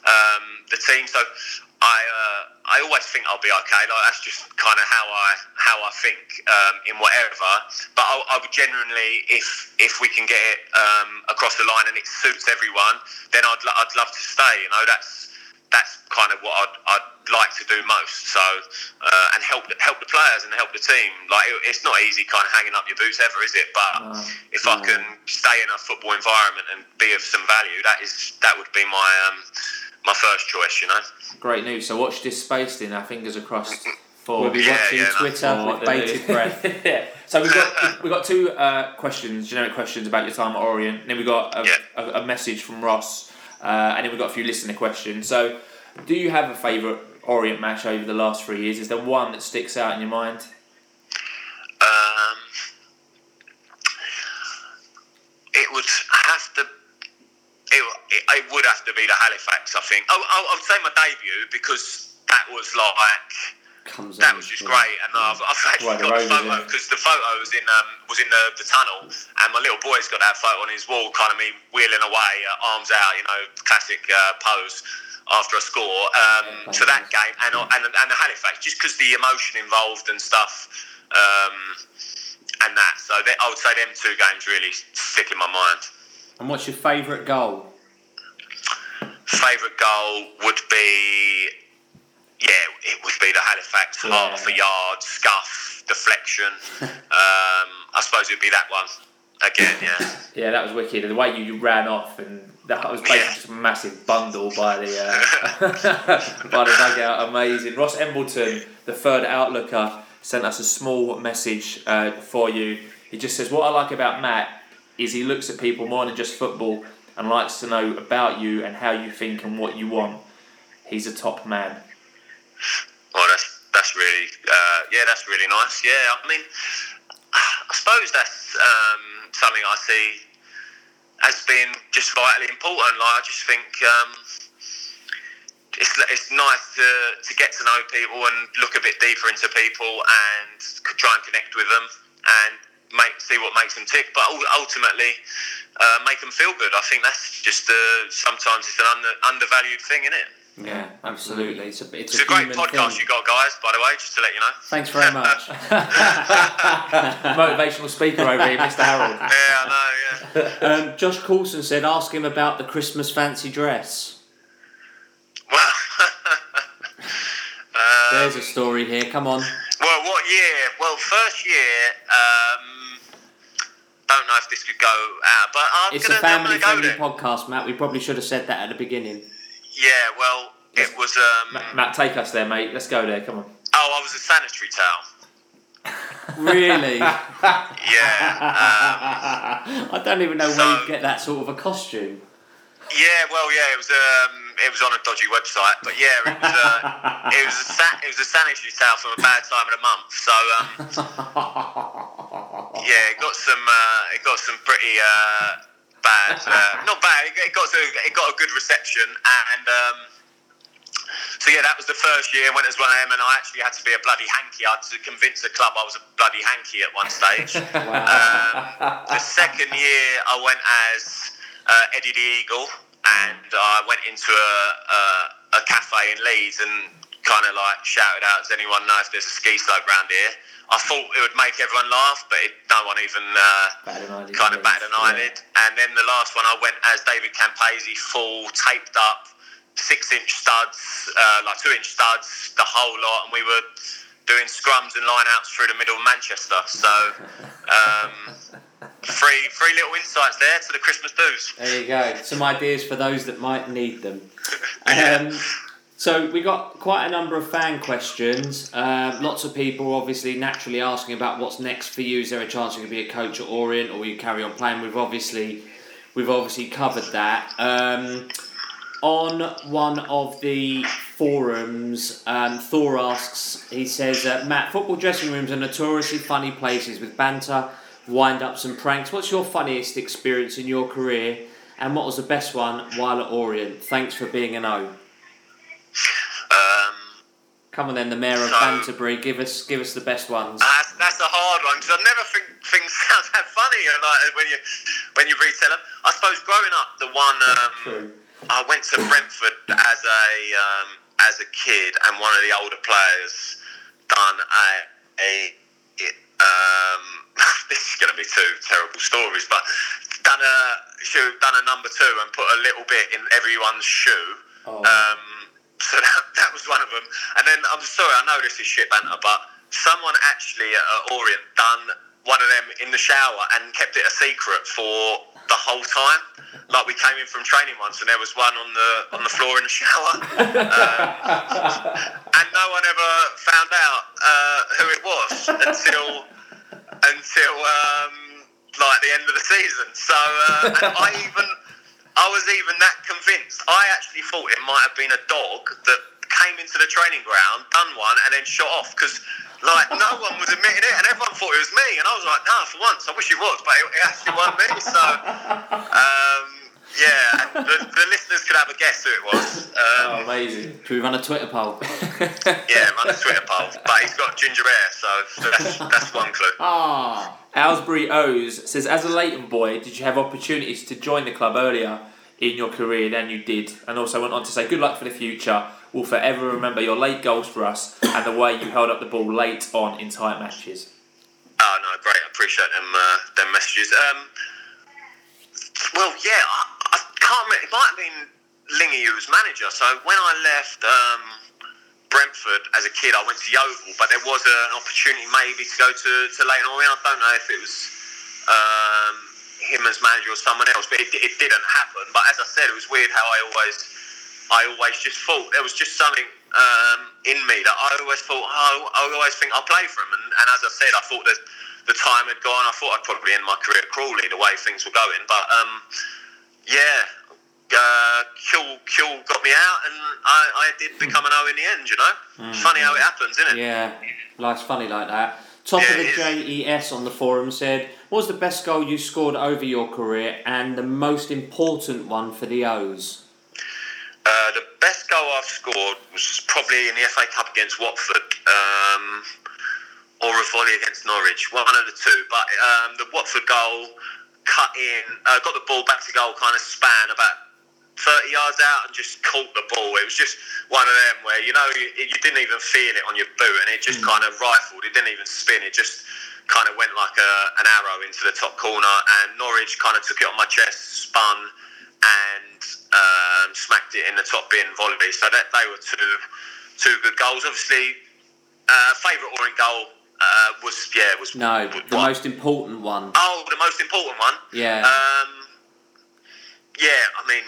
um, the team. So I uh, I always think I'll be okay. Like that's just kind of how I how I think um, in whatever. But I, I, would genuinely, if if we can get it um, across the line and it suits everyone, then I'd I'd love to stay. You know, that's that's kind of what I'd, I'd like to do most. So uh, and help help the players and help the team. Like it, it's not easy, kind of hanging up your boots ever, is it? But no, if no. I can stay in a football environment and be of some value, that is that would be my um, my first choice, you know. Great news. So watch this space then. Our fingers are crossed. For we'll be yeah, watching yeah, Twitter no. with bated breath. yeah. So we've got we've got two uh, questions, generic questions about your time at Orient. And then we got a, yeah. a, a, message from Ross, uh, and then we've got a few listener questions. So, do you have a favourite Orient match over the last three years? Is there one that sticks out in your mind? Um, it would have to it, it, it, would have to be the Halifax, I think. I, I, I would say my debut because that was like Comes that was just great, and I've, I've actually got the photo because the photo was in um, was in the, the tunnel, and my little boy's got that photo on his wall, kind of me wheeling away, uh, arms out, you know, classic uh, pose after a score. Um, that game and, and and the Halifax, just because the emotion involved and stuff. Um, and that, so they, I would say them two games really stick in my mind. And what's your favourite goal? Favourite goal would be, yeah, it would be the Halifax yeah. half a yard scuff deflection. um, I suppose it'd be that one again. Yeah. yeah, that was wicked. And the way you ran off and that was basically yeah. just a massive bundle by the uh, by the dugout. Amazing. Ross Embleton, the third outlooker, sent us a small message uh, for you. He just says, "What I like about Matt is he looks at people more than just football and likes to know about you and how you think and what you want. He's a top man. Well, that's that's really uh, yeah, that's really nice. Yeah, I mean, I suppose that's um, something I see as being just vitally important. Like I just think. Um, it's, it's nice to, to get to know people and look a bit deeper into people and try and connect with them. And make see what makes them tick, but ultimately uh, make them feel good. I think that's just uh, sometimes it's an under, undervalued thing, isn't it? Yeah, absolutely. It's a, it's It's a great human podcast thing. you got, guys. By the way, just to let you know. Thanks very much. Motivational speaker over here, Mr. Harrold. Yeah, I know. Yeah. um, Josh Coulson said, ask him about the Christmas fancy dress. Well, um, There's a story here. Come on. Well, what year? Well, first year. Um, don't know if this could go out, but I'm It's gonna, a family I'm gonna friendly go podcast, Matt. We probably should have said that at the beginning. Yeah, well, it was. Um, Ma- Matt, take us there, mate. Let's go there. Come on. oh, I was a sanitary towel. Really? Yeah. Um, I don't even know where So- you get that sort of a costume. yeah. Well, yeah. It was. Um, it was on a dodgy website, but yeah, it was. Uh, it was a sa- it was a sanitary towel from a bad time of the month. So um, yeah, it got some. Uh, it got some pretty uh, bad. Uh, not bad. It got- it got a good reception, and um, so yeah, that was the first year. Went as one them, and I actually had to be a bloody hanky. I had to convince the club I was a bloody hanky at one stage. um, the second year, I went as uh, Eddie the Eagle, and I went into a, a, a cafe in Leeds and kind of like shouted out, "Does anyone know if there's a ski slope round here?" I thought it would make everyone laugh, but it, no one even uh, Bad an idea. kind of batted an Yeah. eyelid. And then the last one, I went as David Campese, full taped up, six inch studs, uh, like two inch studs, the whole lot, and we were doing scrums and line outs through the middle of Manchester. So, um, three three little insights there to the Christmas booze. There you go. Some ideas for those that might need them. Yeah. Um, so we got quite a number of fan questions. Um, lots of people obviously naturally asking about what's next for you. Is there a chance you could be a coach at Orient, or will you carry on playing? We've obviously we've obviously covered that. Um, on one of the forums, um, Thor asks, he says, uh, Matt, football dressing rooms are notoriously funny places with banter, wind ups, and pranks. What's your funniest experience in your career, and what was the best one while at Orient? Thanks for being an O. Um, Come on then, the mayor of So- Banterbury, give us give us the best ones. That's, that's a hard one because I never think things sound that funny you know, like when you when you retell them. I suppose growing up, the one um, I went to Brentford as a um, as a kid, and one of the older players done a, a it, um, this is going to be two terrible stories, but done a shoe, done a number two, and put a little bit in everyone's shoe. Oh. Um, so that, that was one of them. And then I'm sorry, I know this is shit banter, but someone actually at uh, Orient done one of them in the shower and kept it a secret for the whole time. Like we came in from training once, and there was one on the on the floor in the shower, um, and no one ever found out uh, who it was until until um, like the end of the season. So uh, and I even I was even that convinced. I actually thought it might have been a dog that came into the training ground, done one, and then shot off because like no one was admitting it, and everyone thought it was me. And I was like, no, for once, I wish it was, but it, it actually wasn't me. So um, yeah, the, the listeners could have a guess who it was. Oh, Um, amazing. Should we run a Twitter poll? yeah, run a Twitter poll, but he's got ginger hair, so that's, that's one clue. Ah, Aylesbury O's says, as a Leyton boy, did you have opportunities to join the club earlier in your career than you did? And also went on to say, good luck for the future. We'll forever remember your late goals for us and the way you held up the ball late on in tight matches. Oh no, great! I appreciate them uh, them messages. Um, well, yeah, I can't. It might have been Lingy who was manager. So when I left um, Brentford as a kid, I went to Yeovil, but there was an opportunity maybe to go to to Leyton Orient. I don't know if it was um, him as manager or someone else, but it, it didn't happen. But as I said, it was weird how I always I always just thought there was just something um, in me that I always thought, oh, I always think I'll play for him. And, and as I said, I thought that the time had gone. I thought I'd probably end my career at Crawley the way things were going. But um, yeah, uh, Kill, Kill got me out, and I, I did become an O in the end, you know? It's funny how it happens, isn't it? yeah, life's funny like that. Top of the Yeah, JES on the forum said, what was the best goal you scored over your career and the most important one for the O's? Uh, the best goal I've scored was probably in the FA Cup against Watford. Um, or a volley against Norwich, one of the two. But um, the Watford goal cut in, uh, got the ball back to goal, kind of span about 30 yards out and just caught the ball. It was just one of them where, you know, you, you didn't even feel it on your boot and it just kind of rifled. It didn't even spin. It just kind of went like a, an arrow into the top corner. And Norwich kind of took it on my chest, spun, and um, smacked it in the top bin volley. So that they were two two good goals. Obviously, uh, favourite Orient goal uh, was yeah was No, was the what? most important one. oh the most important one. Yeah, Um, yeah, I mean,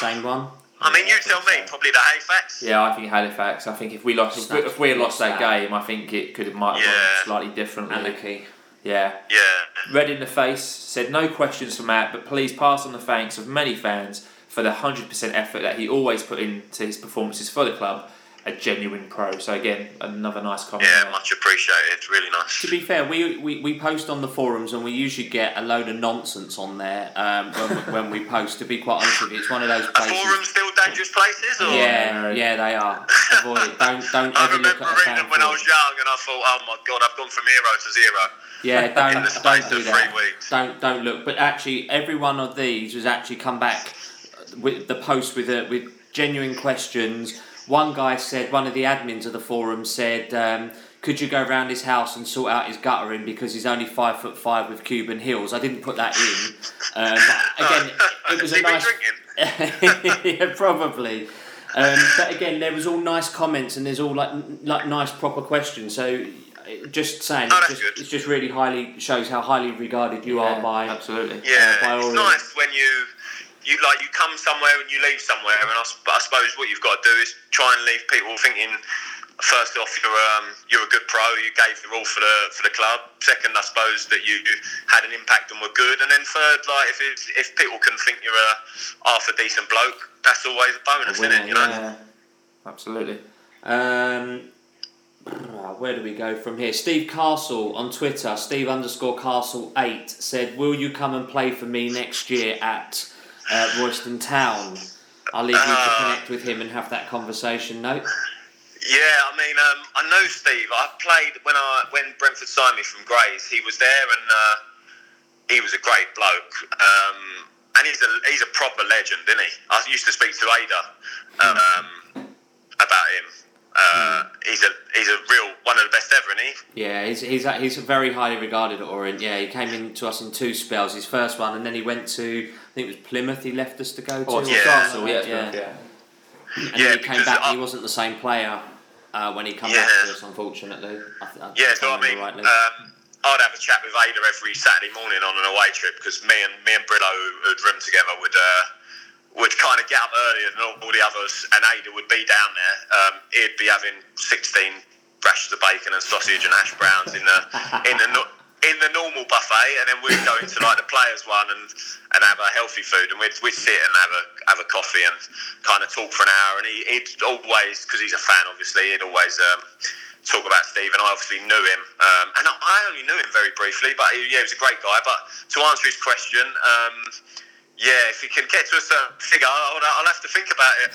same one. I mean, you I tell me. Probably the Halifax. Yeah, I think Halifax. I think if we lost, if we, if we had lost that game, I think it could have might have Yeah. gone slightly differently. Anarchy. Yeah. Yeah. Red in the face said no questions for Matt, but please pass on the thanks of many fans for the hundred percent effort that he always put into his performances for the club. A genuine pro. So again, another nice comment. Yeah, there. much appreciated. It's really nice. To be fair, we, we, we post on the forums and we usually get a load of nonsense on there um, when, we, when we post. To be quite honest with you, it's one of those Are places. forums still dangerous places? Or? Yeah, yeah, they are. Avoid it. Don't don't I ever look remember at reading them when I was young, and I thought, oh my god, I've gone from hero to zero. Yeah, in the don't don't of do that. weeks. Don't don't look. But actually, every one of these was actually come back with the post with a, with genuine questions. One guy said, one of the admins of the forum said, um, "Could you go around his house and sort out his guttering because he's only five foot five with Cuban heels?" I didn't put that in. Um, but again, it was a nice. drinking? yeah, probably. Um, but again, there was all nice comments and there's all like like nice proper questions. So uh, just saying, Oh, it's just, it's just really highly shows how highly regarded you Yeah, are by. absolutely. Yeah, by it's all nice when you you like you come somewhere and you leave somewhere, and I, I suppose what you've got to do is try and leave people thinking. First off, you're um, you're a good pro. You gave your all for the for the club. Second, I suppose that you had an impact and were good. And then third, like if if people can think you're a half a decent bloke, that's always a bonus, A isn't it? You know. Yeah, absolutely. Um, where do we go from here? Steve Castle on Twitter, Steve underscore Castle eight said, "Will you come and play for me next year at uh, Royston Town?" I'll leave you to Uh, connect with him and have that conversation. No, Yeah, I mean, um, I know Steve. I played when I when Brentford signed me from Grays. He was there, and uh, he was a great bloke. Um, and he's a he's a proper legend, isn't he? I used to speak to Ada um, about him. Uh, He's a he's a real one of the best ever, isn't he? Yeah, he's, he's he's very highly regarded at Orient. Yeah, he came in to us in two spells. His first one, and then he went to I think it was Plymouth. He left us to go to. Oh, or it's Yeah. Newcastle, something yeah, yeah. And Yeah, then he came back. I- he wasn't the same player uh, when he came Yeah. back to us, unfortunately. I th- I yeah. So I mean. Rightly. Um, I'd have a chat with Ada every Saturday morning on an away trip because me and me and Brillo, who'd room together, would uh, would kind of get up earlier than all, the others, and Ada would be down there. Um, he'd be having sixteen rashers of bacon and sausage and hash browns in the in the in the normal buffet, and then we'd go into like the players one and and have a healthy food, and we'd, we'd sit and have a have a coffee and kind of talk for an hour, and he, he'd always because he's a fan, obviously, he'd always. Um, talk about Steve, and I obviously knew him, um, and I- I only knew him very briefly, but he, yeah, he was a great guy. But to answer his question, um, yeah, if you can get to a certain figure, I'll, I'll have to think about it.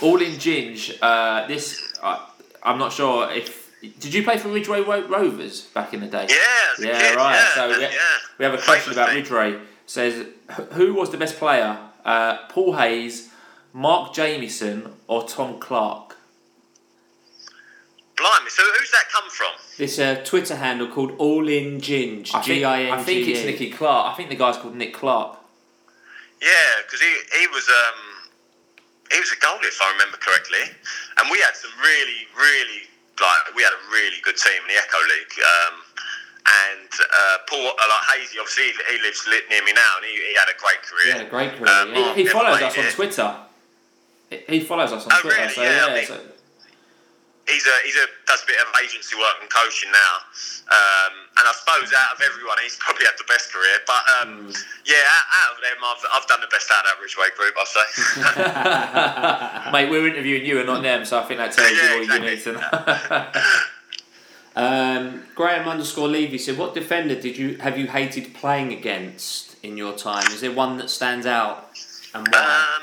All in Ginge. Uh, this uh, I'm not sure if did you play for Ridgeway Ro- Rovers back in the day? Yeah, Yeah, kid, right. Yeah, so we, yeah. we have a question about Ridgeway. Says who was the best player? Uh, Paul Hayes, Mark Jamieson, or Tom Clark? Blimey, so who's that come from? this uh, Twitter handle called All In Ginge. I think, G I N G E. I think it's Nicky Clark. I think the guy's called Nick Clark. Yeah, because he, he was um, he was a goalie if I remember correctly, and we had some really really like we had a really good team in the Echo League. Um, and uh, Paul, uh, like Hazy, obviously he, he lives near me now, and he, he had a great career. Yeah, a great career. Um, yeah. He, he follows us on. Twitter. He, he follows us on Oh, Twitter. really? So Yeah, yeah, I mean- so- he's a he's a does a bit of agency work and coaching now, um, and I suppose out of everyone, he's probably had the best career. But um, yeah, out, out of them, I've, I've done the best out of that Ridgeway group, I'll say. Mate, we're interviewing you and not them, so I think that tells Yeah, you all you need to know. Um, Graham underscore Levy said, "What defender did you have you hated playing against in your time? Is there one that stands out and why? um,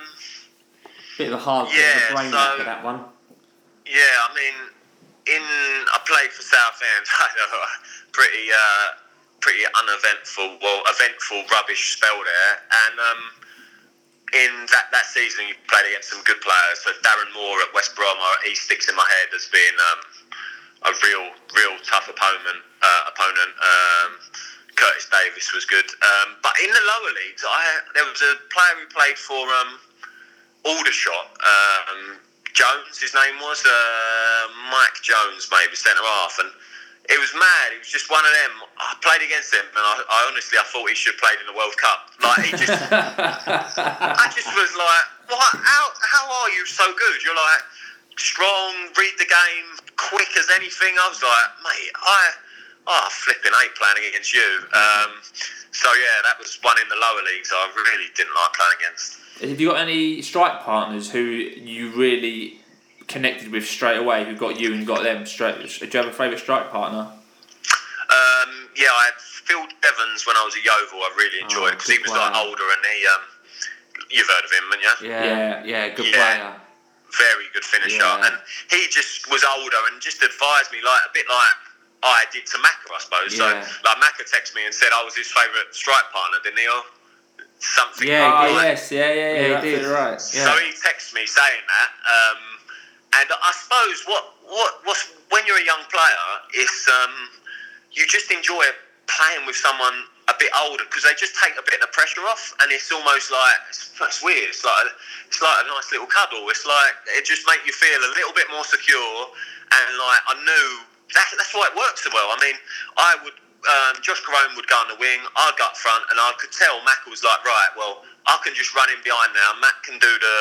bit of a hard bit of a brain so- for that one. Yeah, I mean, in I played for Southend. I pretty uh, pretty uneventful, well, eventful rubbish spell there, and um, in that, that season you played against some good players. So Darren Moore at West Brom, he sticks in my head as being um, a real real tough opponent. Uh, opponent. Um, Curtis Davies was good, um, but in the lower leagues, I there was a player who played for um, Aldershot. Jones, his name was uh, Mike Jones, maybe centre half, and it was mad. It was just one of them. I played against him, and I, I honestly I thought he should have played in the World Cup. Like he just, I just was like, what? How how are you so good? You're like strong, read the game, quick as anything. I was like, mate, I. Oh, flipping eight playing against you. Um, so yeah, that was one in the lower leagues. I really didn't like playing against. Have you got any strike partners who you really connected with straight away? Who got you and got them straight? Do you have a favourite strike partner? Um, yeah, I had Phil Jevons when I was a Yeovil. I really enjoyed Oh, because he good was like player. older and he. Um, you've heard of him, haven't you? Yeah, Yeah. yeah, good Yeah. player. very good finisher, Yeah. and he just was older and just advised me like a bit like I did to Macca, I suppose. Yeah. So like Macca texted me and said I was his favourite strike partner, didn't he? Or something. Yeah, like Oh that. yes, yeah, yeah, yeah. Yeah, he did. right. Yeah. So he texted me saying that, um, and I suppose what what what's when you're a young player, it's um, you just enjoy playing with someone a bit older because they just take a bit of the pressure off, and it's almost like it's, it's weird. It's like it's like a nice little cuddle. It's like it just makes you feel a little bit more secure, and like I knew that, that's why it works so well. I mean, I would. Um, Josh Koroma would go on the wing, I'd go up front, and I could tell Mac was like, right, well, I can just run in behind now. Matt can do the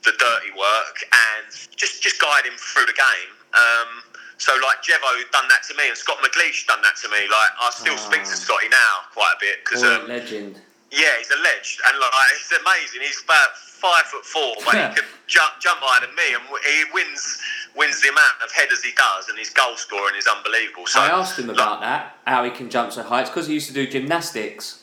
the dirty work and just just guide him through the game. Um, so like Jevo done that to me, and Scott McGleish done that to me. Like I still speak to Ah. Scotty now quite a bit because um, legend. yeah, he's a legend, and like it's amazing. He's about five foot four, but he can jump jump higher than me, and he wins wins the amount of headers he does, and his goal scoring is unbelievable. So I asked him like, about that, how he can jump so high. It's because he used to do gymnastics.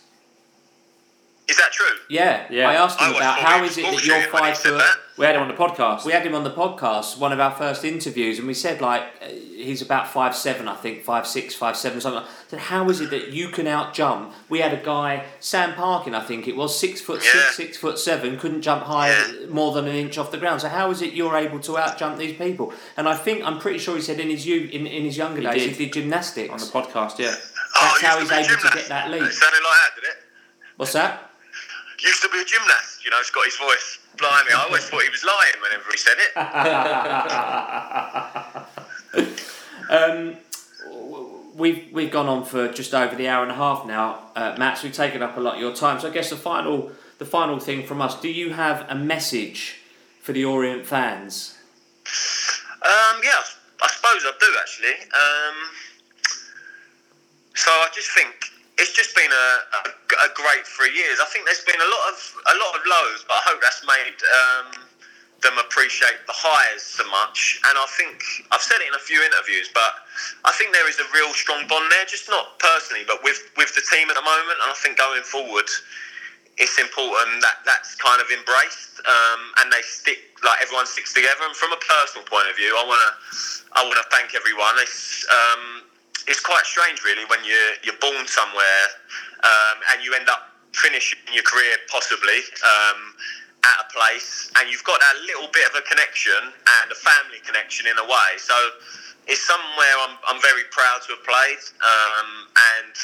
Is that true? Yeah, Yeah. I asked him I about thought how he was is it that you're bullshitting when five foot. that. We had him on the podcast. We had him on the podcast, one of our first interviews, and we said like uh, he's about five seven, I think, five six, five seven, something. Like. I said, how is it that you can out jump? We had a guy, Sam Parkin, I think it was, six foot Yeah. six, six foot seven, couldn't jump higher Yeah. more than an inch off the ground. So how is it you're able to out jump these people? And I think I'm pretty sure he said in his youth, in, in his younger He days, did. he did gymnastics. on the podcast, yeah. Oh, That's he how he's to be able to get that lead. It sounded like that, did it? What's that? Used to be a gymnast, you know, He's got his voice. Blimey, I always thought he was lying whenever he said it. Um, we've we've gone on for just over the hour and a half now, uh, Matt. So we've taken up a lot of your time. So I guess the final the final thing from us: Do you have a message for the Orient fans? Um, yeah, I suppose I do actually. Um, so I just think it's just been a, a, a great three years. I think there's been a lot of a lot of lows, but I hope that's made um, them appreciate the highs so much. And I think I've said it in a few interviews, but I think there is a real strong bond there, just not personally, but with with the team at the moment. And I think going forward, it's important that that's kind of embraced um, and they stick like everyone sticks together. And from a personal point of view, I want to I want to thank everyone. It's um, it's quite strange, really, when you're you're born somewhere um, and you end up finishing your career possibly. Um, at a place, and you've got that little bit of a connection and a family connection in a way. So it's somewhere I'm, I'm very proud to have played, um, and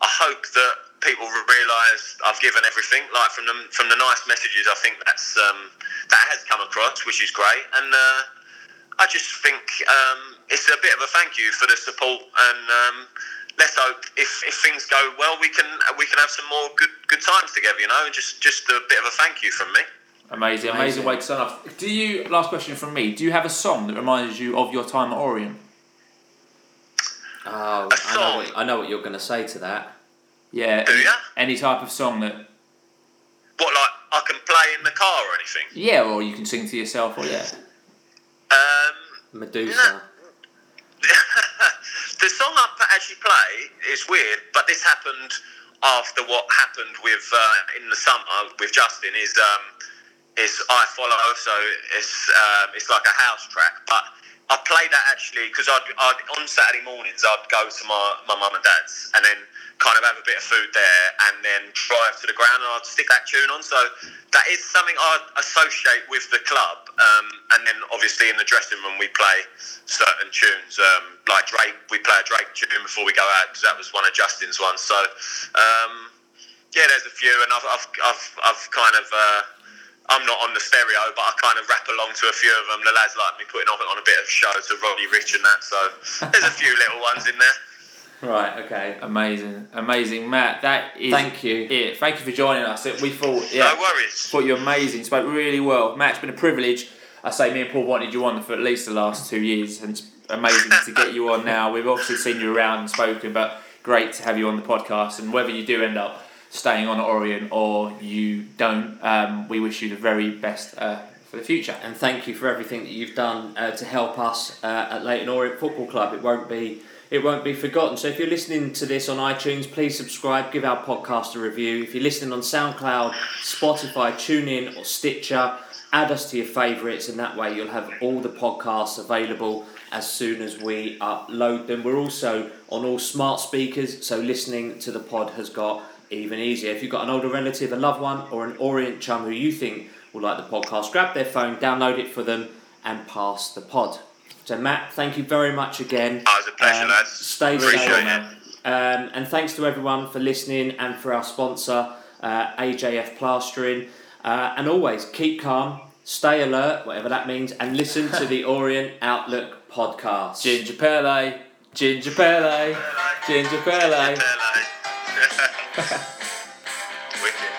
I hope that people realise I've given everything. Like from the from the nice messages, I think that's um, that has come across, which is great. And uh, I just think um, it's a bit of a thank you for the support, and um, let's hope if, if things go well, we can we can have some more good good times together. You know, just just a bit of a thank you from me. Amazing, amazing, Amazing. way to start off. Do you? Last question from me. Do you have a song that reminds you of your time at Orient? Oh, A I know song? what, I know what you're going to say to that. Yeah. Do any, ya? any type of song that. What like I can play in the car or anything? Yeah, or you can sing to yourself, or yeah. Um, Medusa. the song I actually play is weird, but this happened after what happened with uh, in the summer with Justin. Is um, is I follow, so it's um, it's like a house track, but I played that actually because I'd, I'd on Saturday mornings I'd go to my my mum and dad's and then kind of have a bit of food there and then drive to the ground and I'd stick that tune on. So that is something I associate with the club. Um, and then obviously in the dressing room we play certain tunes um, like Drake. We play a Drake tune before we go out because that was one of Justin's ones. So um, yeah, there's a few and I've I've I've, I've kind of. Uh, I'm not on the stereo, but I kind of rap along to a few of them. The lads like me putting on, on a bit of show to Roddy Ricch and that. So there's a few little ones in there. Right. Okay. Amazing, amazing, Matt. That is. Thank you. It. Thank you for joining us. We thought, yeah, No worries. thought you're amazing. Spoke really well, Matt. It's been a privilege. I say, me and Paul wanted you on for at least the last two years, and it's amazing to get you on now. We've obviously seen you around and spoken, but great to have you on the podcast. And whether you do end up staying on at Orient or you don't, um, we wish you the very best uh, for the future. and thank you for everything that you've done uh, to help us uh, at Leyton Orient Football Club. It won't be it won't be forgotten. So if you're listening to this on iTunes, please subscribe, give our podcast a review. If you're listening on SoundCloud, Spotify, TuneIn, or Stitcher, add us to your favourites, and that way you'll have all the podcasts available as soon as we upload them. We're also on all smart speakers, so listening to the pod has got even easier. If you've got an older relative, a loved one, or an Orient chum who you think will like the podcast, grab their phone, download it for them, and pass the pod. So, Matt, thank you very much again. Oh, it was a pleasure, Um, lads. Stay Appreciate safe. it. Um, and thanks to everyone for listening and for our sponsor, uh, AJF Plastering. Uh, and always keep calm, stay alert, whatever that means, and listen to the Orient Outlook podcast. Ginger Pele, Ginger Pele, Ginger Pele. Wicked.